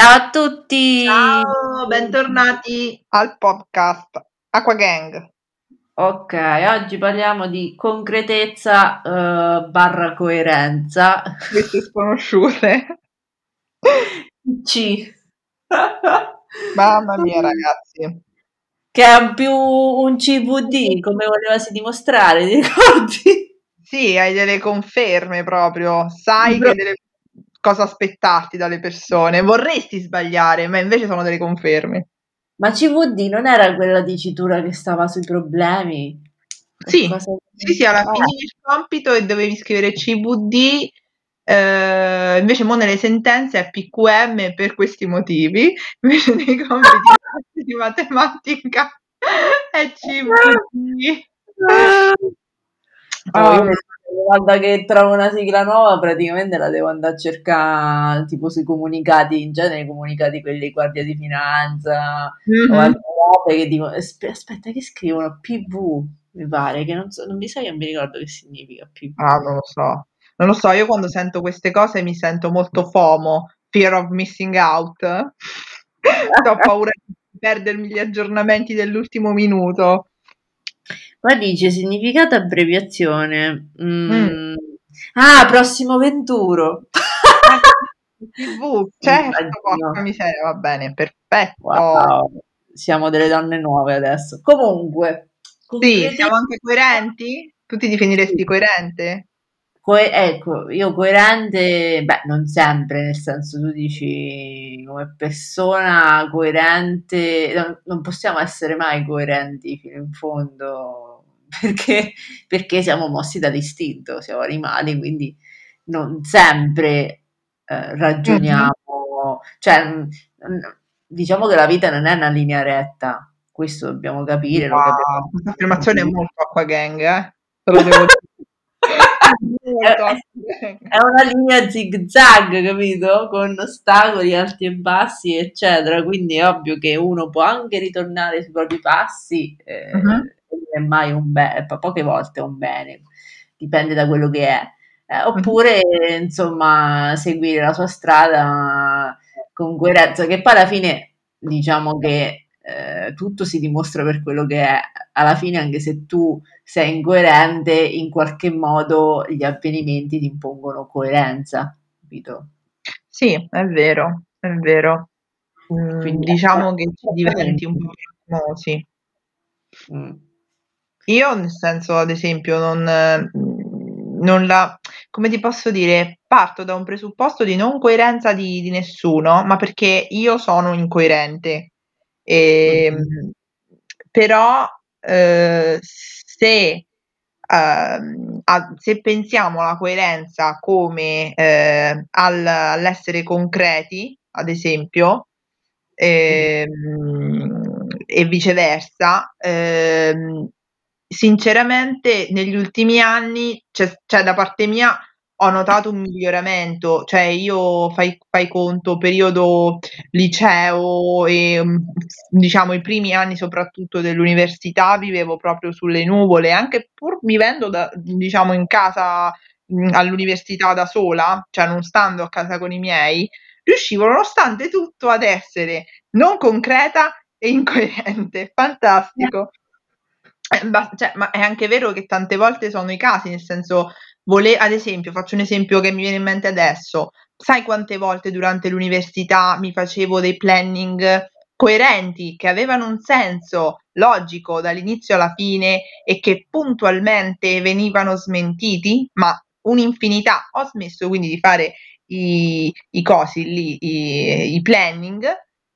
Ciao a tutti! Ciao, bentornati al podcast Aqua Gang. Ok, oggi parliamo di concretezza uh, barra coerenza. Queste sconosciute. C. Mamma mia, ragazzi. Che è più un CVD, come volevasi dimostrare, ti ricordi? Sì, hai delle conferme proprio. Sai Bro- che delle cosa aspettarti dalle persone. Vorresti sbagliare, ma invece sono delle conferme. Ma CVD non era quella dicitura che stava sui problemi? Sì, sì, sì, alla ah. fine del compito e dovevi scrivere CVD, eh, invece mo nelle sentenze è PQM per questi motivi, invece nei compiti di matematica è CVD. Oh, io volta che trovo una sigla nuova praticamente la devo andare a cercare tipo sui comunicati, in genere i comunicati quelli di Guardia di Finanza mm-hmm. o altre robe che dicono aspetta che scrivono PV mi pare che non so, non mi sa che non mi ricordo che significa PV. Ah, non lo so. Non lo so, io quando sento queste cose mi sento molto FOMO, fear of missing out. Ho paura di perdermi gli aggiornamenti dell'ultimo minuto. Qua dice significato abbreviazione. Mm. Mm. Ah, prossimo venturo. TV, certo, porca miseria, va bene, perfetto. Wow. Siamo delle donne nuove adesso. Comunque. Sì, siamo anche coerenti? Tu ti definiresti sì. coerente? Co- ecco, io coerente, beh, non sempre, nel senso tu dici come persona coerente, non, non possiamo essere mai coerenti fino in fondo perché, perché siamo mossi dall'istinto, siamo animali, quindi non sempre eh, ragioniamo, cioè diciamo che la vita non è una linea retta, questo dobbiamo capire. Wow, questa affermazione è molto acqua gang, eh? Lo devo dire. è una linea zig zag, capito? Con ostacoli alti e bassi, eccetera. Quindi è ovvio che uno può anche ritornare sui propri passi, eh, uh-huh è mai un bene, poche volte è un bene, dipende da quello che è. Eh, oppure, insomma, seguire la sua strada con coerenza, che poi alla fine diciamo che eh, tutto si dimostra per quello che è. Alla fine, anche se tu sei incoerente, in qualche modo gli avvenimenti ti impongono coerenza, capito? Sì, è vero, è vero. Mm, Quindi, diciamo che ci diventi un po' famosi. Mm. Io, nel senso, ad esempio, non, non la, come ti posso dire, parto da un presupposto di non coerenza di, di nessuno, ma perché io sono incoerente. E, mm-hmm. Però, eh, se, uh, a, se pensiamo alla coerenza come eh, al, all'essere concreti, ad esempio, eh, e viceversa, ehm, sinceramente negli ultimi anni, cioè, cioè, da parte mia, ho notato un miglioramento, cioè io fai, fai conto periodo liceo e mm, diciamo i primi anni soprattutto dell'università vivevo proprio sulle nuvole, anche pur vivendo da, diciamo in casa mm, all'università da sola, cioè non stando a casa con i miei, riuscivo nonostante tutto ad essere non concreta e incoerente, fantastico. Eh, ma, cioè, ma, è anche vero che tante volte sono i casi, nel senso, vole- ad esempio, faccio un esempio che mi viene in mente adesso, sai quante volte durante l'università mi facevo dei planning coerenti, che avevano un senso logico dall'inizio alla fine e che puntualmente venivano smentiti, ma un'infinità. Ho smesso quindi di fare i, i cosi lì, i, i planning,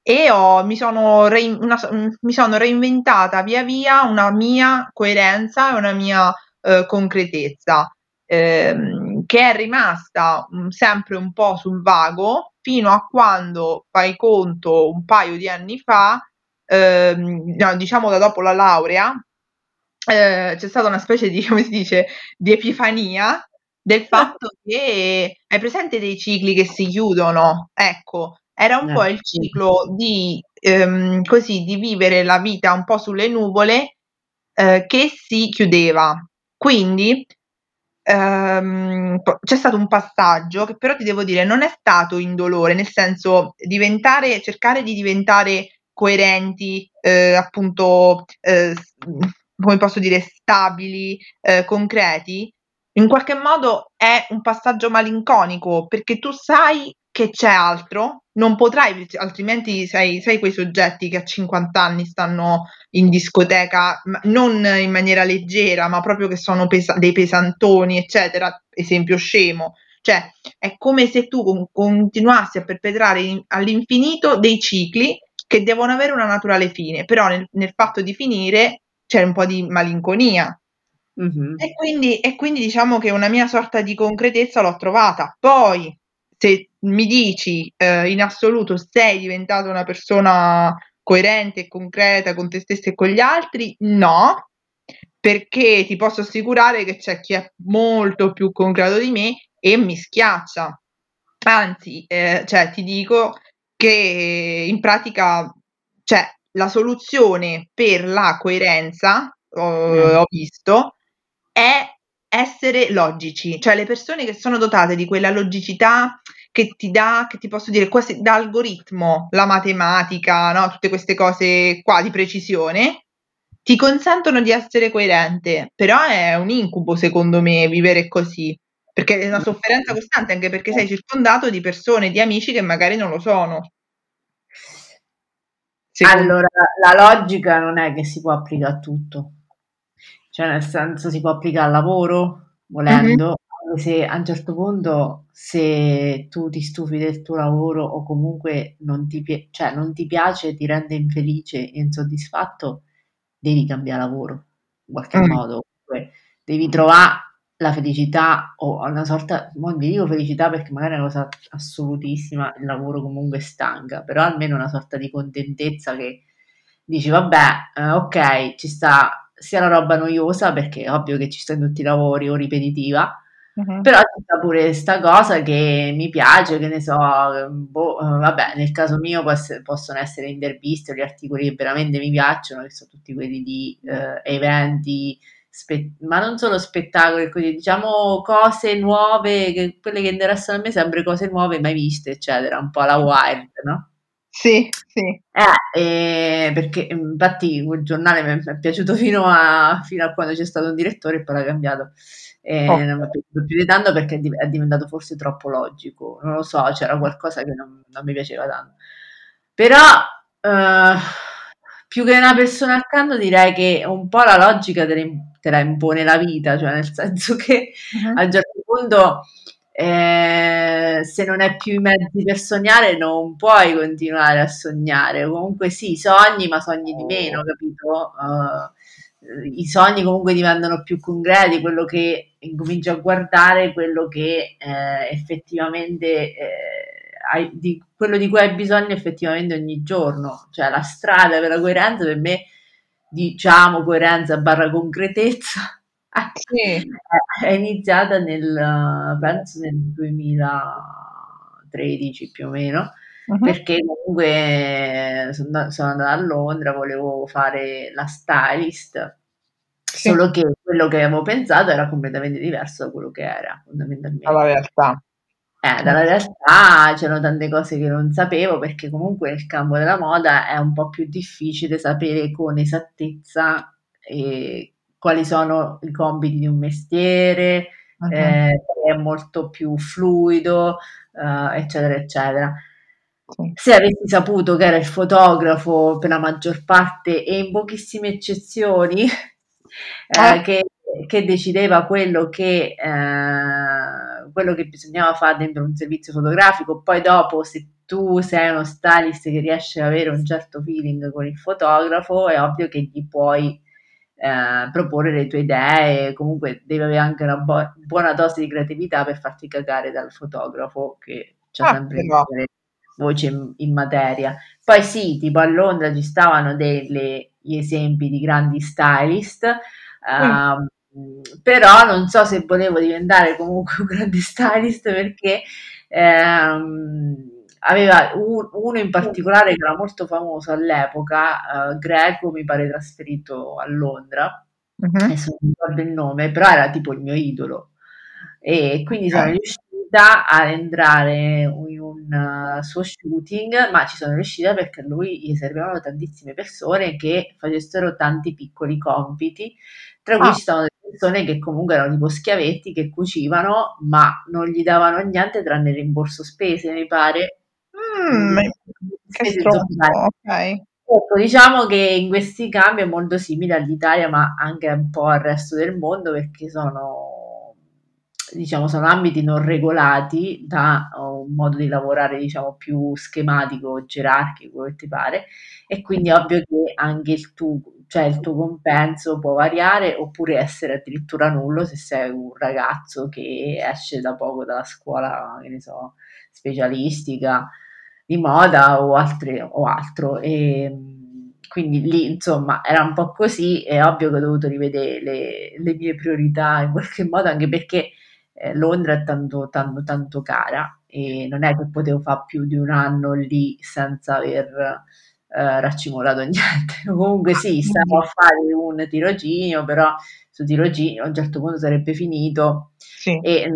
e ho, mi, sono rein, una, mi, sono reinventata via via una mia coerenza e una mia eh, concretezza, ehm, che è rimasta mh, sempre un po' sul vago fino a quando, fai conto, un paio di anni fa, ehm, no, diciamo da dopo la laurea, eh, c'è stata una specie di, come si dice, di epifania del fatto che hai presente dei cicli che si chiudono? Ecco, era un eh, po' il ciclo di, ehm, così, di vivere la vita un po' sulle nuvole eh, che si chiudeva. Quindi ehm, c'è stato un passaggio che però ti devo dire non è stato indolore, nel senso diventare, cercare di diventare coerenti, eh, appunto, eh, come posso dire, stabili, eh, concreti, in qualche modo è un passaggio malinconico perché tu sai che c'è altro, non potrai, altrimenti sei, sei quei soggetti che a 50 anni stanno in discoteca, non in maniera leggera, ma proprio che sono pesa- dei pesantoni, eccetera, esempio scemo. Cioè, è come se tu con- continuassi a perpetrare in- all'infinito dei cicli che devono avere una naturale fine, però nel, nel fatto di finire c'è un po' di malinconia. Mm-hmm. E, quindi, e quindi diciamo che una mia sorta di concretezza l'ho trovata. Poi, se mi dici eh, in assoluto sei diventata una persona coerente e concreta con te stessa e con gli altri, no, perché ti posso assicurare che c'è chi è molto più concreto di me e mi schiaccia. Anzi, eh, cioè, ti dico che in pratica, cioè, la soluzione per la coerenza, mm. ho visto, è essere logici, cioè le persone che sono dotate di quella logicità che ti dà, che ti posso dire, quasi da algoritmo, la matematica, no? tutte queste cose qua di precisione, ti consentono di essere coerente, però è un incubo secondo me vivere così, perché è una sofferenza costante, anche perché sei circondato di persone, di amici che magari non lo sono. Secondo... Allora, la logica non è che si può applicare a tutto, cioè nel senso si può applicare al lavoro, volendo, mm-hmm. se a un certo punto se tu ti stufi del tuo lavoro o comunque non ti, pi- cioè, non ti piace, ti rende infelice e insoddisfatto, devi cambiare lavoro in qualche mm. modo, devi trovare la felicità o una sorta, non vi dico felicità perché magari è una cosa assolutissima, il lavoro comunque stanca, però almeno una sorta di contentezza che dici vabbè, eh, ok, ci sta sia la roba noiosa perché è ovvio che ci sta in tutti i lavori o ripetitiva, uh-huh. però sta pure questa cosa che mi piace, che ne so, boh, eh, vabbè, nel caso mio poss- possono essere interviste o gli articoli che veramente mi piacciono, che sono tutti quelli di eh, eventi, spe- ma non solo spettacoli, così, diciamo cose nuove, che, quelle che interessano a me, sempre cose nuove mai viste, eccetera, un po' la wild, no? Sì, sì. Eh, eh, perché infatti quel giornale mi è piaciuto fino a, fino a quando c'è stato un direttore e poi l'ha cambiato. E oh. non mi è piaciuto più di tanto perché è diventato forse troppo logico. Non lo so, c'era qualcosa che non, non mi piaceva tanto. Però eh, più che una persona accanto direi che un po' la logica te la impone la vita, cioè nel senso che uh-huh. a un certo punto eh, se non hai più i mezzi per sognare non puoi continuare a sognare. Comunque sì, sogni, ma sogni di meno, oh. capito? Uh, I sogni comunque diventano più concreti, quello che incominci a guardare, quello che eh, effettivamente eh, hai, di quello di cui hai bisogno effettivamente ogni giorno. Cioè la strada per la coerenza per me, diciamo coerenza barra concretezza, sì. è iniziata nel, penso nel 2013 più o meno. Uh-huh. Perché comunque sono, sono andata a Londra, volevo fare la stylist, sì. solo che quello che avevo pensato era completamente diverso da quello che era fondamentalmente. Dalla realtà. Eh, dalla realtà c'erano tante cose che non sapevo perché comunque nel campo della moda è un po' più difficile sapere con esattezza eh, quali sono i compiti di un mestiere, okay. eh, è molto più fluido, eh, eccetera, eccetera. Se avessi saputo che era il fotografo per la maggior parte e in pochissime eccezioni eh, che, che, decideva quello che eh, quello che bisognava fare dentro un servizio fotografico, poi dopo se tu sei uno stylist che riesce ad avere un certo feeling con il fotografo, è ovvio che gli puoi eh, proporre le tue idee, comunque devi avere anche una bu- buona dose di creatività per farti cagare dal fotografo che c'ha ah, sempre no. voce in, in, materia. Poi sì, tipo a Londra ci stavano degli esempi di grandi stylist, mm. uh, però non so se volevo diventare comunque un grande stylist perché ehm, aveva un, uno in particolare che era molto famoso all'epoca, uh, greco, mi pare trasferito a Londra, uh-huh. adesso non ricordo il nome, però era tipo il mio idolo. e quindi sono riuscita a entrare in un suo shooting, ma ci sono riuscita perché a lui gli servivano tantissime persone che facessero tanti piccoli compiti, tra cui Ah. ci sono delle persone che comunque erano tipo schiavetti che cucivano, ma non gli davano niente tranne il rimborso spese, mi pare. Mm, che stronzo, ok. Ecco, diciamo che in questi campi è molto simile all'Italia, ma anche un po' al resto del mondo, perché sono, diciamo, sono ambiti non regolati da un modo di lavorare, diciamo, più schematico, gerarchico, che ti pare, e quindi è ovvio che anche il tuo, cioè il tuo compenso può variare oppure essere addirittura nullo se sei un ragazzo che esce da poco dalla scuola, che ne so, specialistica di moda o, altre, o altro. E, quindi lì insomma era un po' così, è ovvio che ho dovuto rivedere le, le mie priorità in qualche modo, anche perché eh, Londra è tanto, tanto, tanto cara e non è che potevo fare più di un anno lì senza aver eh, raccimolato niente. Comunque sì, stavo a fare un tirocinio, però su tirocinio a un certo punto sarebbe finito sì. e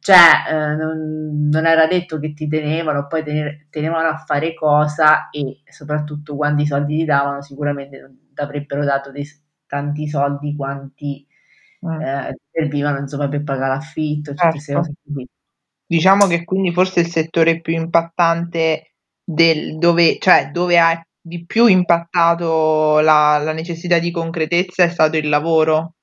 cioè eh, non, non, era detto che ti tenevano, poi tener, tenevano a fare cosa e soprattutto quanti soldi ti davano, sicuramente non ti avrebbero dato dei, tanti soldi quanti mm. eh, servivano insomma per pagare l'affitto, tutte queste certo. Diciamo che quindi forse il settore più impattante del, dove, cioè, dove ha di più impattato la, la necessità di concretezza è stato il lavoro.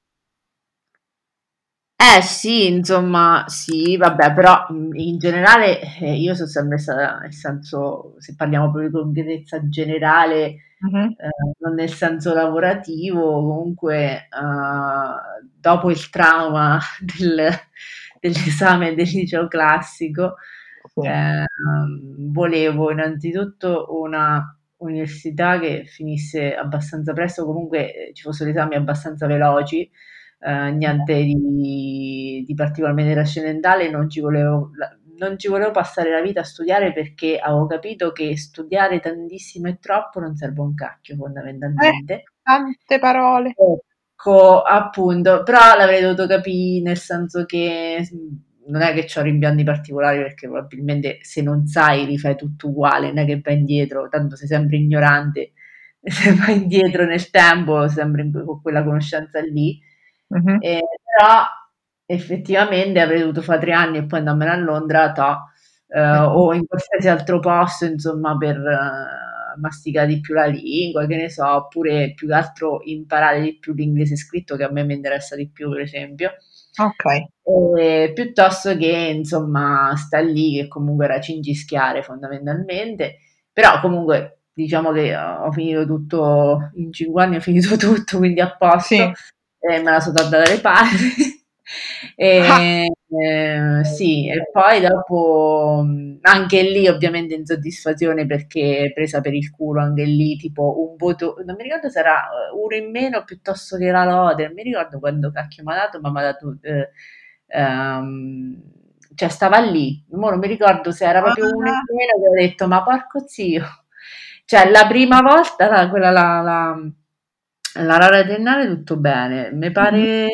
Eh sì, insomma, sì, vabbè, però in generale eh, io sono sempre stata, nel senso, se parliamo proprio di concretezza generale, Mhm. eh, non nel senso lavorativo, comunque eh, dopo il trauma del- dell'esame del liceo classico, Sì. eh, volevo innanzitutto una università che finisse abbastanza presto, comunque eh, ci fossero esami abbastanza veloci, eh, niente di, di particolarmente trascendentale, non ci volevo non ci volevo passare la vita a studiare perché avevo capito che studiare tantissimo e troppo non serve un cacchio fondamentalmente. Tante parole. Ecco, appunto, però l'avrei dovuto capire nel senso che mh, non è che ho rimpianti particolari perché probabilmente se non sai rifai tutto uguale, non è che vai indietro, tanto sei sempre ignorante, se vai indietro nel tempo, sempre con quella conoscenza lì. Mhm. Eh, però effettivamente avrei dovuto fare tre anni e poi andarmene a Londra, ta, eh, o in qualsiasi altro posto, insomma, per eh, masticare di più la lingua, che ne so, oppure più che altro imparare di più l'inglese scritto, che a me mi interessa di più, per esempio. Ok. E piuttosto che insomma sta lì che comunque era cingischiare fondamentalmente, però comunque diciamo che ho finito tutto in cinque anni, ho finito tutto, quindi a posto, Sì. E me la sono data dalle parti. E, eh, sì, e poi dopo mh, anche lì ovviamente insoddisfazione perché presa per il culo anche lì tipo un voto, non mi ricordo se era eh, uno in meno piuttosto che la lode, non mi ricordo quando cacchio mi ha dato, ma mi ha dato eh, ehm, cioè stava lì, Mo non mi ricordo se era proprio uno in Ah. meno che ho detto ma porco zio, cioè la prima volta la, quella la, la, la laurea triennale tutto bene, mi pare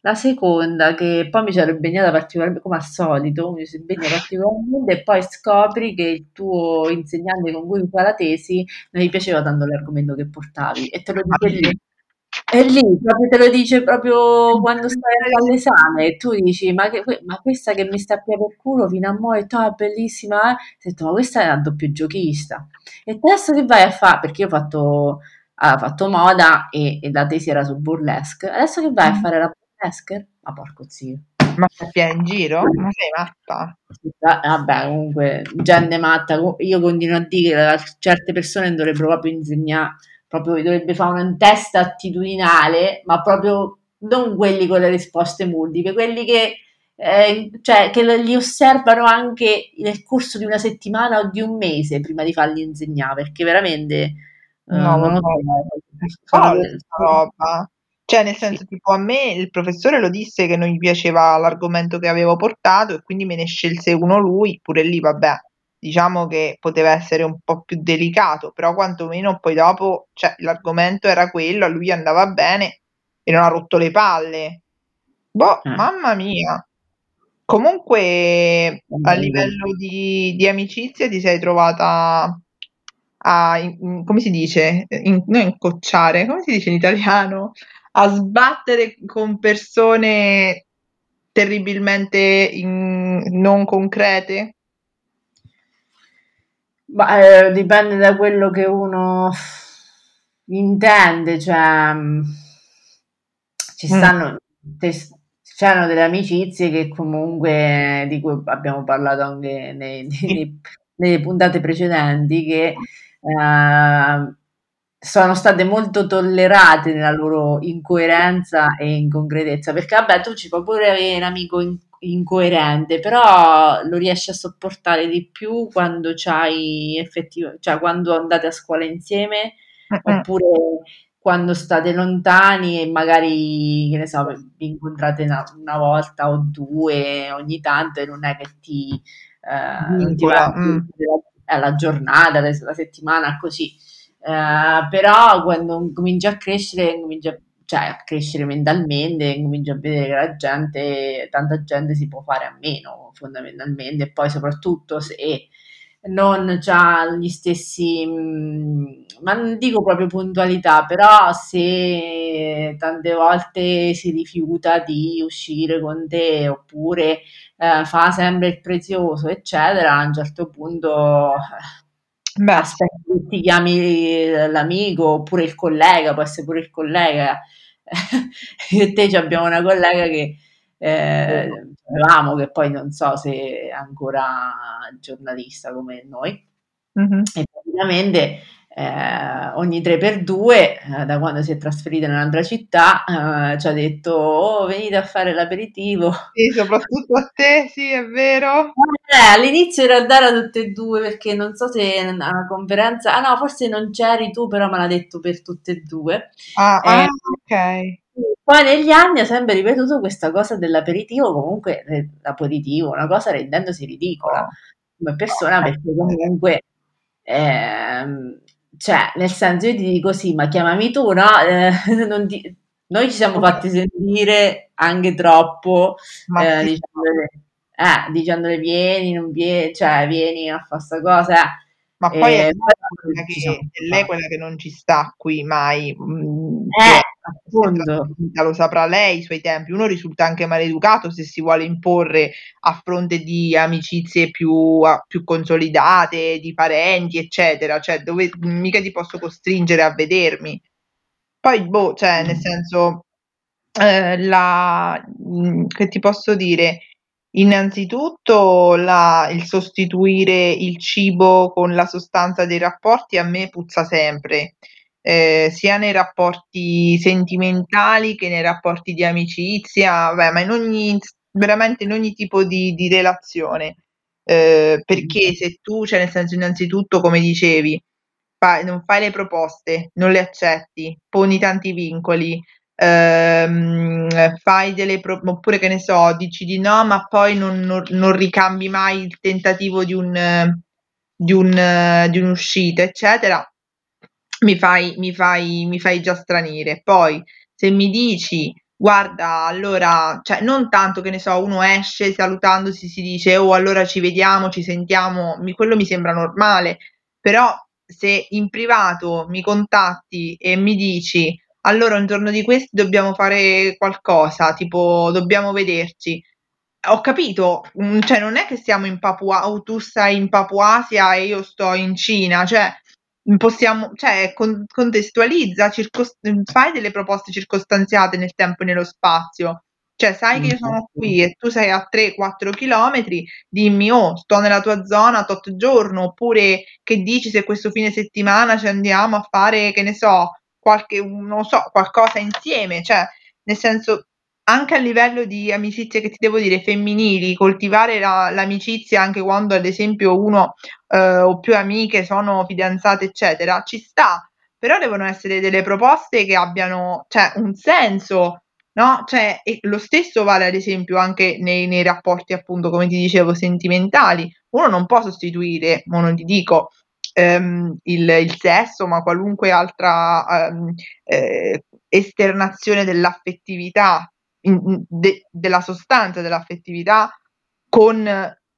la seconda che poi mi c'ero impegnata particolarmente come al solito, mi si impegna particolarmente e poi scopri che il tuo insegnante con cui fai la tesi non gli piaceva tanto l'argomento che portavi e te lo dice lì. E lì proprio te lo dice proprio quando stai a fare l'esame e tu dici ma, che, ma questa che mi sta più per culo fino a mo' e tu è bellissima eh? Ho detto ma questa è una doppio giochista. E adesso che vai a fare perché io ho fatto, ho fatto moda e, e, la tesi era sul burlesque adesso che vai a fare la burlesque? ma porco zio ma sappia in giro? ma sei matta? vabbè comunque gente matta io continuo a dire che certe persone dovrebbero proprio insegnare proprio dovrebbe fare una testa attitudinale, ma proprio non quelli con le risposte multiple, quelli che, eh, cioè, che li osservano anche nel corso di una settimana o di un mese prima di farli insegnare, perché veramente... No, uh, vabbè, roba. Cioè, nel senso, sì. tipo, a me il professore lo disse che non gli piaceva l'argomento che avevo portato e quindi me ne scelse uno lui, pure lì, vabbè, diciamo che poteva essere un po' più delicato, però quantomeno poi dopo, cioè, l'argomento era quello, a lui andava bene e non ha rotto le palle. Boh, Eh. mamma mia. Comunque, a livello di, di amicizia ti sei trovata a, in, come si dice, in, non incocciare, come si dice in italiano, a sbattere con persone terribilmente in, non concrete? Ma, eh, dipende da quello che uno intende, cioè mm, ci mm. stanno, mm. c'erano delle amicizie che comunque di cui abbiamo parlato anche nei, nei, nelle puntate precedenti che eh, sono state molto tollerate nella loro incoerenza e inconcretezza perché vabbè tu ci puoi pure avere un amico in, incoerente però lo riesci a sopportare di più quando c'hai effettivamente cioè quando andate a scuola insieme uh-uh. oppure quando state lontani e magari, che ne so, vi incontrate una, una volta o due ogni tanto e non è che ti, eh, non ti mm. La, la giornata, la, la settimana, così. Eh, però quando cominci a crescere, cominci a, cioè a crescere mentalmente, cominci a vedere che la gente, tanta gente si può fare a meno fondamentalmente e poi soprattutto se non ha gli stessi, mm, ma non dico proprio puntualità, però se tante volte si rifiuta di uscire con te oppure eh, fa sempre il prezioso, eccetera, a un certo punto Beh. aspetti che ti chiami l'amico oppure il collega, può essere pure il collega. Io e te abbiamo una collega che eh, avevamo, che poi non so se è ancora giornalista come noi, mm-hmm. e praticamente eh, ogni 3x2, eh, da quando si è trasferita in un'altra città, eh, ci ha detto, oh, venite a fare l'aperitivo. Sì, soprattutto a te, sì, è vero. Eh, all'inizio in realtà era tutte e due, perché non so se alla conferenza, ah no, forse non c'eri tu, però me l'ha detto per tutte e due. Ah, ah ok. Poi negli anni ha sempre ripetuto questa cosa dell'aperitivo, comunque l'aperitivo, una cosa rendendosi ridicola come persona, perché comunque, ehm, cioè, nel senso io ti dico sì, ma chiamami tu, no? Eh, ti, noi ci siamo fatti sentire anche troppo, eh, dicendole, eh, dicendole vieni, non vieni, cioè vieni a fare questa cosa, eh. Ma poi è, quella che, è lei quella che non ci sta qui mai. Mm, eh, appunto. Lo saprà lei i suoi tempi. Uno risulta anche maleducato se si vuole imporre a fronte di amicizie più, più consolidate, di parenti, eccetera. Cioè, dove mica ti posso costringere a vedermi. Poi, boh, cioè, nel senso, eh, la, mm, che ti posso dire? Innanzitutto la il sostituire il cibo con la sostanza dei rapporti a me puzza sempre, ehm, sia nei rapporti sentimentali che nei rapporti di amicizia, vabbè, ma in ogni veramente in ogni tipo di di relazione. Ehm, perché se tu cioè nel senso innanzitutto come dicevi, fai non fai le proposte, non le accetti, poni tanti vincoli, ehm, fai delle pro- oppure che ne so, dici di no, ma poi non, non, non ricambi mai il tentativo di, un, di, un, di un'uscita, eccetera, mi fai, mi, fai, mi fai già stranire. Poi se mi dici guarda, allora, cioè non tanto che ne so, uno esce salutandosi, si dice oh allora ci vediamo, ci sentiamo, mi, quello mi sembra normale, però se in privato mi contatti e mi dici allora un giorno di questi dobbiamo fare qualcosa, tipo dobbiamo vederci. Ho capito, mm, cioè non è che siamo in Papua, o tu stai in Papuasia e io sto in Cina, cioè possiamo, cioè con, contestualizza, circos- fai delle proposte circostanziate nel tempo e nello spazio. Cioè, sai che io sono qui e tu sei a 3-4 chilometri, dimmi, oh, sto nella tua zona tot giorno, oppure che dici se questo fine settimana ci andiamo a fare, che ne so, qualche, non so, qualcosa insieme, cioè nel senso anche a livello di amicizie che ti devo dire femminili, coltivare la, l'amicizia anche quando ad esempio uno eh, o più amiche sono fidanzate, eccetera, ci sta, però devono essere delle proposte che abbiano cioè, un senso, no? Cioè, lo stesso vale ad esempio anche nei, nei rapporti, appunto, come ti dicevo, sentimentali. Uno non può sostituire, ma non ti dico, ehm, il, il, sesso, ma qualunque altra ehm, eh, esternazione dell'affettività, in, de, della sostanza dell'affettività con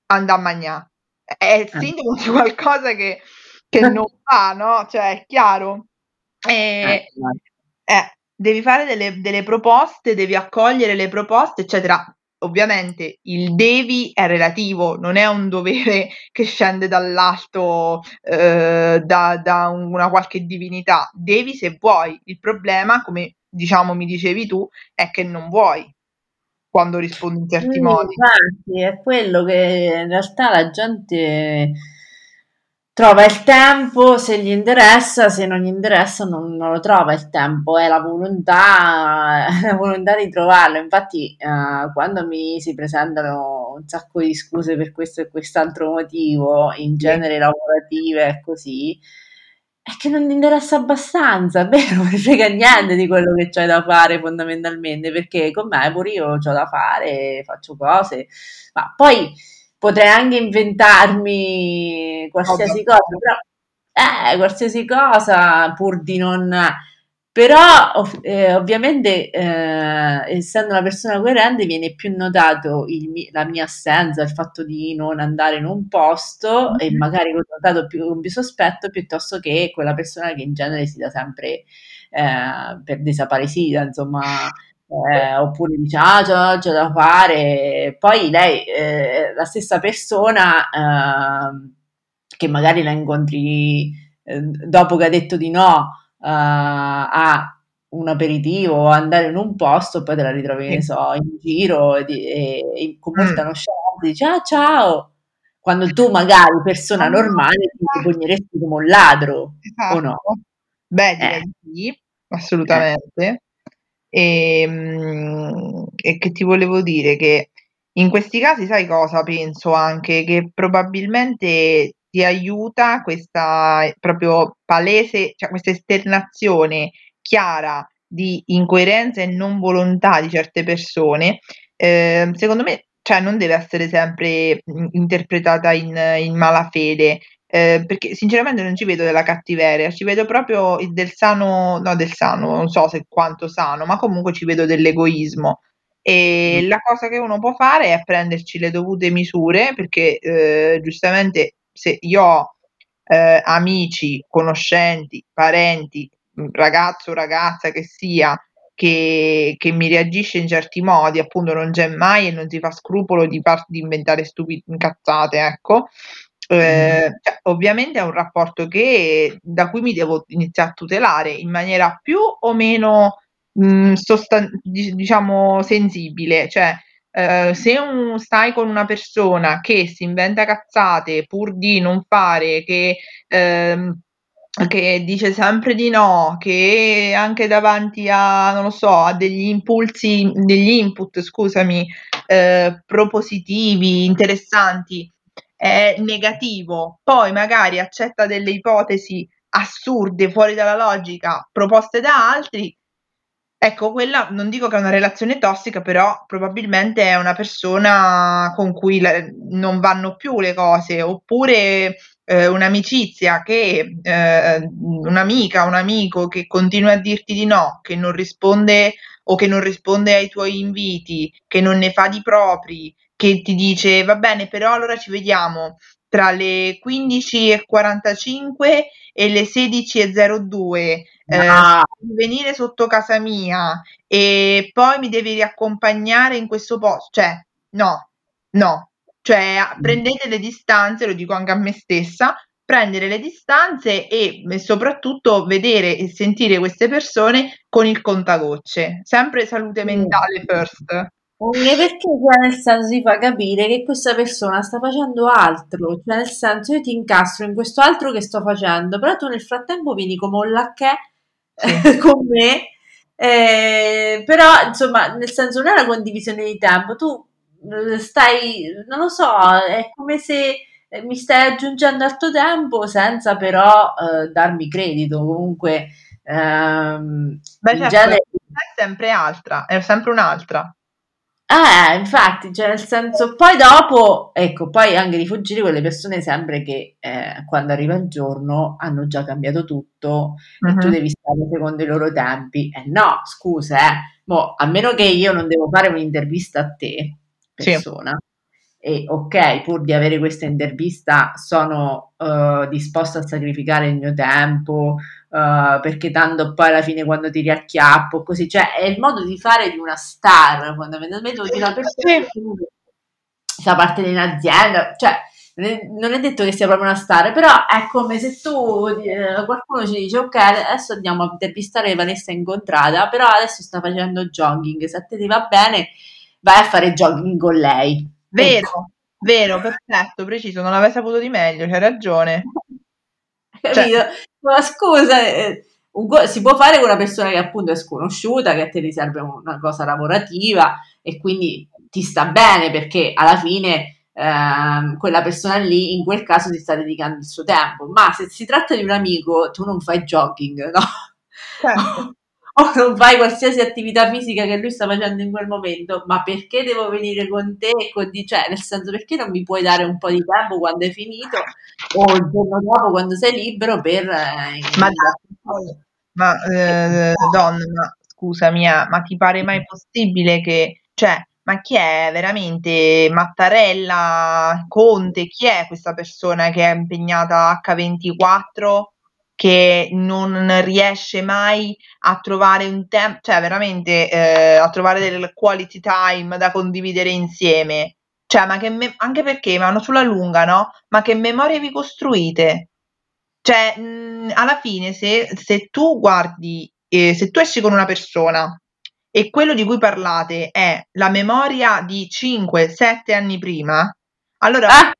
andà a mangiare. È il eh. sintomo di qualcosa che, che non fa, no? Cioè, è chiaro. E, eh, eh, devi fare delle, delle proposte, devi accogliere le proposte, eccetera ovviamente il devi è relativo, non è un dovere che scende dall'alto eh, da, da, una qualche divinità, devi se vuoi. Il problema, come diciamo mi dicevi tu, è che non vuoi quando rispondi in certi sì, modi. Infatti, è quello che in realtà la gente trova il tempo se gli interessa, se non gli interessa non, non lo trova il tempo, è la volontà, la volontà di trovarlo. Infatti, eh, quando mi si presentano un sacco di scuse per questo e quest'altro motivo, in genere lavorative e così, è che non ti interessa abbastanza, vero, non frega niente di quello che c'hai da fare fondamentalmente, perché con me pure io ho da fare, faccio cose, ma poi potrei anche inventarmi qualsiasi cosa, però, eh, qualsiasi cosa pur di non... Però ov- eh, ovviamente eh, essendo una persona coerente viene più notato il, la mia assenza, il fatto di non andare in un posto mm-hmm. e magari l'ho notato più, con più sospetto piuttosto che quella persona che in genere si dà sempre eh, per desaparecida, insomma eh, oppure dice ah c'ho, c'ho, da fare, poi lei, eh, la stessa persona eh, che magari la incontri eh, dopo che ha detto di no a un aperitivo o andare in un posto, poi te la ritrovi, ne so, in giro e, e, e con molta mm. nonchalance dici ah ciao, quando tu magari persona normale ti esatto. pogneresti come un ladro esatto. o no? Beh, direi eh. sì, assolutamente. E, ehm, e che ti volevo dire che in questi casi sai cosa penso anche? Che probabilmente ti aiuta questa proprio palese, cioè questa esternazione chiara di incoerenza e non volontà di certe persone, eh, secondo me cioè, non deve essere sempre interpretata in, in malafede, eh, perché sinceramente non ci vedo della cattiveria, ci vedo proprio del sano, no del sano, non so se quanto sano, ma comunque ci vedo dell'egoismo. E mm. la cosa che uno può fare è prenderci le dovute misure, perché eh, giustamente se io ho eh, amici, conoscenti, parenti, ragazzo o ragazza che sia, che, che, mi reagisce in certi modi, appunto non c'è mai e non si fa scrupolo di, far, di inventare stupide incazzate, ecco. Eh, cioè, ovviamente è un rapporto che, da cui mi devo iniziare a tutelare in maniera più o meno mh, mm, sostan- diciamo sensibile, cioè eh, se un, stai con una persona che si inventa cazzate pur di non fare, che, ehm, che dice sempre di no, che anche davanti a, non lo so, a degli impulsi, degli input, scusami, eh, propositivi, interessanti, è negativo, poi magari accetta delle ipotesi assurde, fuori dalla logica, proposte da altri, ecco, quella non dico che è una relazione tossica, però probabilmente è una persona con cui le, non vanno più le cose, oppure eh, un'amicizia che eh, un'amica, un amico che continua a dirti di no, che non risponde o che non risponde ai tuoi inviti, che non ne fa di propri, che ti dice va bene, però allora ci vediamo tra le 15.45 e le 16.02 eh, no. venire sotto casa mia e poi mi devi riaccompagnare in questo posto cioè no no. Cioè mm. prendete le distanze lo dico anche a me stessa prendere le distanze e, e soprattutto vedere e sentire queste persone con il contagocce. Sempre salute mentale first perché cioè, nel senso ti fa capire che questa persona sta facendo altro, cioè nel senso io ti incastro in questo altro che sto facendo, però tu nel frattempo vieni come un lacchè sì. con me, eh, però insomma nel senso non è una condivisione di tempo, tu eh, stai, non lo so, è come se eh, mi stai aggiungendo al tuo tempo senza però eh, darmi credito, comunque ehm, Beh, certo, genere... è sempre altra, è sempre un'altra. Eh, infatti, cioè nel senso, poi dopo, ecco, poi anche rifuggire quelle persone sempre che eh, quando arriva il giorno hanno già cambiato tutto uh-huh. e tu devi stare secondo i loro tempi. Eh no, scusa, eh, mo, a meno che io non devo fare un'intervista a te, persona, sì. e ok, pur di avere questa intervista sono uh, disposto a sacrificare il mio tempo uh, perché tanto poi alla fine quando ti riacchiappo così, cioè è il modo di fare di una star fondamentalmente di una persona che fa parte di un'azienda, cioè non è detto che sia proprio una star, però è come se tu eh, qualcuno ci dice ok, adesso andiamo a intervistare Vanessa Incontrata, però adesso sta facendo jogging, se a te ti va bene vai a fare jogging con lei. Vero, ecco. vero, perfetto, preciso, non l'avrei saputo di meglio, c'hai ragione. Capito? Cioè... Ma scusa, eh, si può fare con una persona che appunto è sconosciuta, che a te ti serve una cosa lavorativa e quindi ti sta bene perché alla fine eh, quella persona lì in quel caso ti sta dedicando il suo tempo, ma se si tratta di un amico tu non fai jogging, no? Certo. o non fai qualsiasi attività fisica che lui sta facendo in quel momento, ma perché devo venire con te? Con di, cioè, nel senso, perché non mi puoi dare un po' di tempo quando è finito o il giorno dopo quando sei libero per... Eh, ma, ma eh, donna, ma scusami, ma ti pare mai possibile che, cioè, ma chi è veramente Mattarella, Conte? Chi è questa persona che è impegnata H24 che non riesce mai a trovare un tempo, cioè veramente eh, a trovare del quality time da condividere insieme. Cioè, ma che me- anche perché vanno sulla lunga, no? Ma che memorie vi costruite? Cioè, mh, alla fine, se, se tu guardi, eh, se tu esci con una persona e quello di cui parlate è la memoria di 5-7 anni prima, allora ah!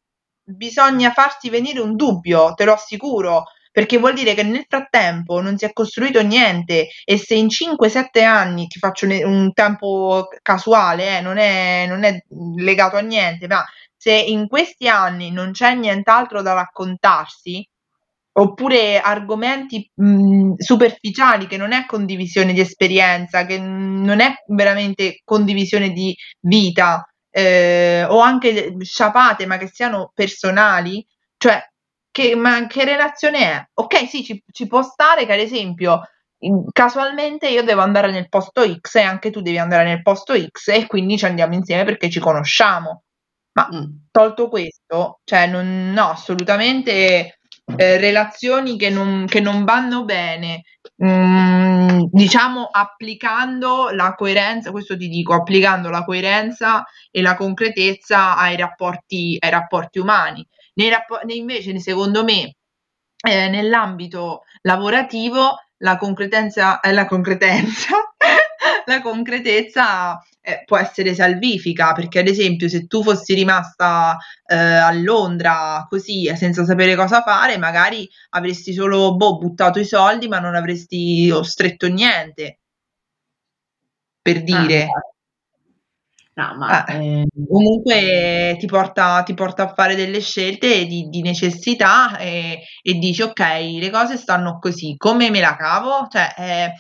bisogna farsi venire un dubbio, te lo assicuro, perché vuol dire che nel frattempo non si è costruito niente e se in 5-7 anni ti faccio un tempo casuale, eh, non, è, non è legato a niente, ma se in questi anni non c'è nient'altro da raccontarsi, oppure argomenti mh, superficiali che non è condivisione di esperienza, che non è veramente condivisione di vita, eh, o anche sciapate ma che siano personali, cioè che, ma che relazione è? Ok, sì, ci, ci può stare che ad esempio casualmente io devo andare nel posto X e anche tu devi andare nel posto X e quindi ci andiamo insieme perché ci conosciamo. Ma mm. tolto questo, cioè non, no, assolutamente eh, relazioni che non, che non, vanno bene, mm, diciamo applicando la coerenza, questo ti dico, applicando la coerenza e la concretezza ai rapporti, ai rapporti umani. Nei rappo- invece, secondo me, eh, nell'ambito lavorativo la concretezza, eh, la concretezza, la concretezza eh, può essere salvifica, perché ad esempio se tu fossi rimasta eh, a Londra così senza sapere cosa fare, magari avresti solo boh, buttato i soldi, ma non avresti stretto niente. Per ah, dire. Ah, No, ma eh, comunque ti porta, ti porta, a fare delle scelte di, di necessità e, e, dici ok, le cose stanno così, come me la cavo? Cioè, eh,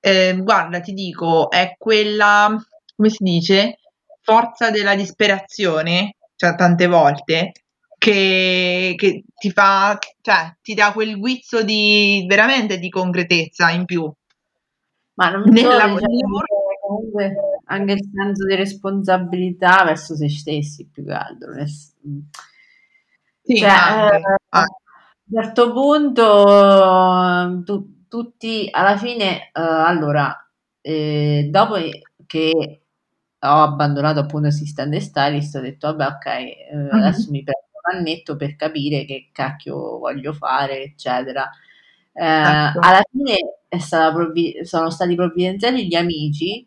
eh, guarda, ti dico, è quella, come si dice, forza della disperazione, cioè tante volte, che, che ti fa, cioè ti dà quel guizzo di veramente di concretezza in più. Ma non nel so, lavoro, diciamo comunque anche il senso di responsabilità verso se stessi più che altro. Sì, cioè, eh, a un certo punto tu, tutti alla fine, uh, allora, eh, dopo che ho abbandonato appunto assistant e stylist, ho detto vabbè ok, eh, mm-hmm. adesso mi prendo un annetto per capire che cacchio voglio fare, eccetera. Eh, ecco. Alla fine provvi- sono stati provvidenziali gli amici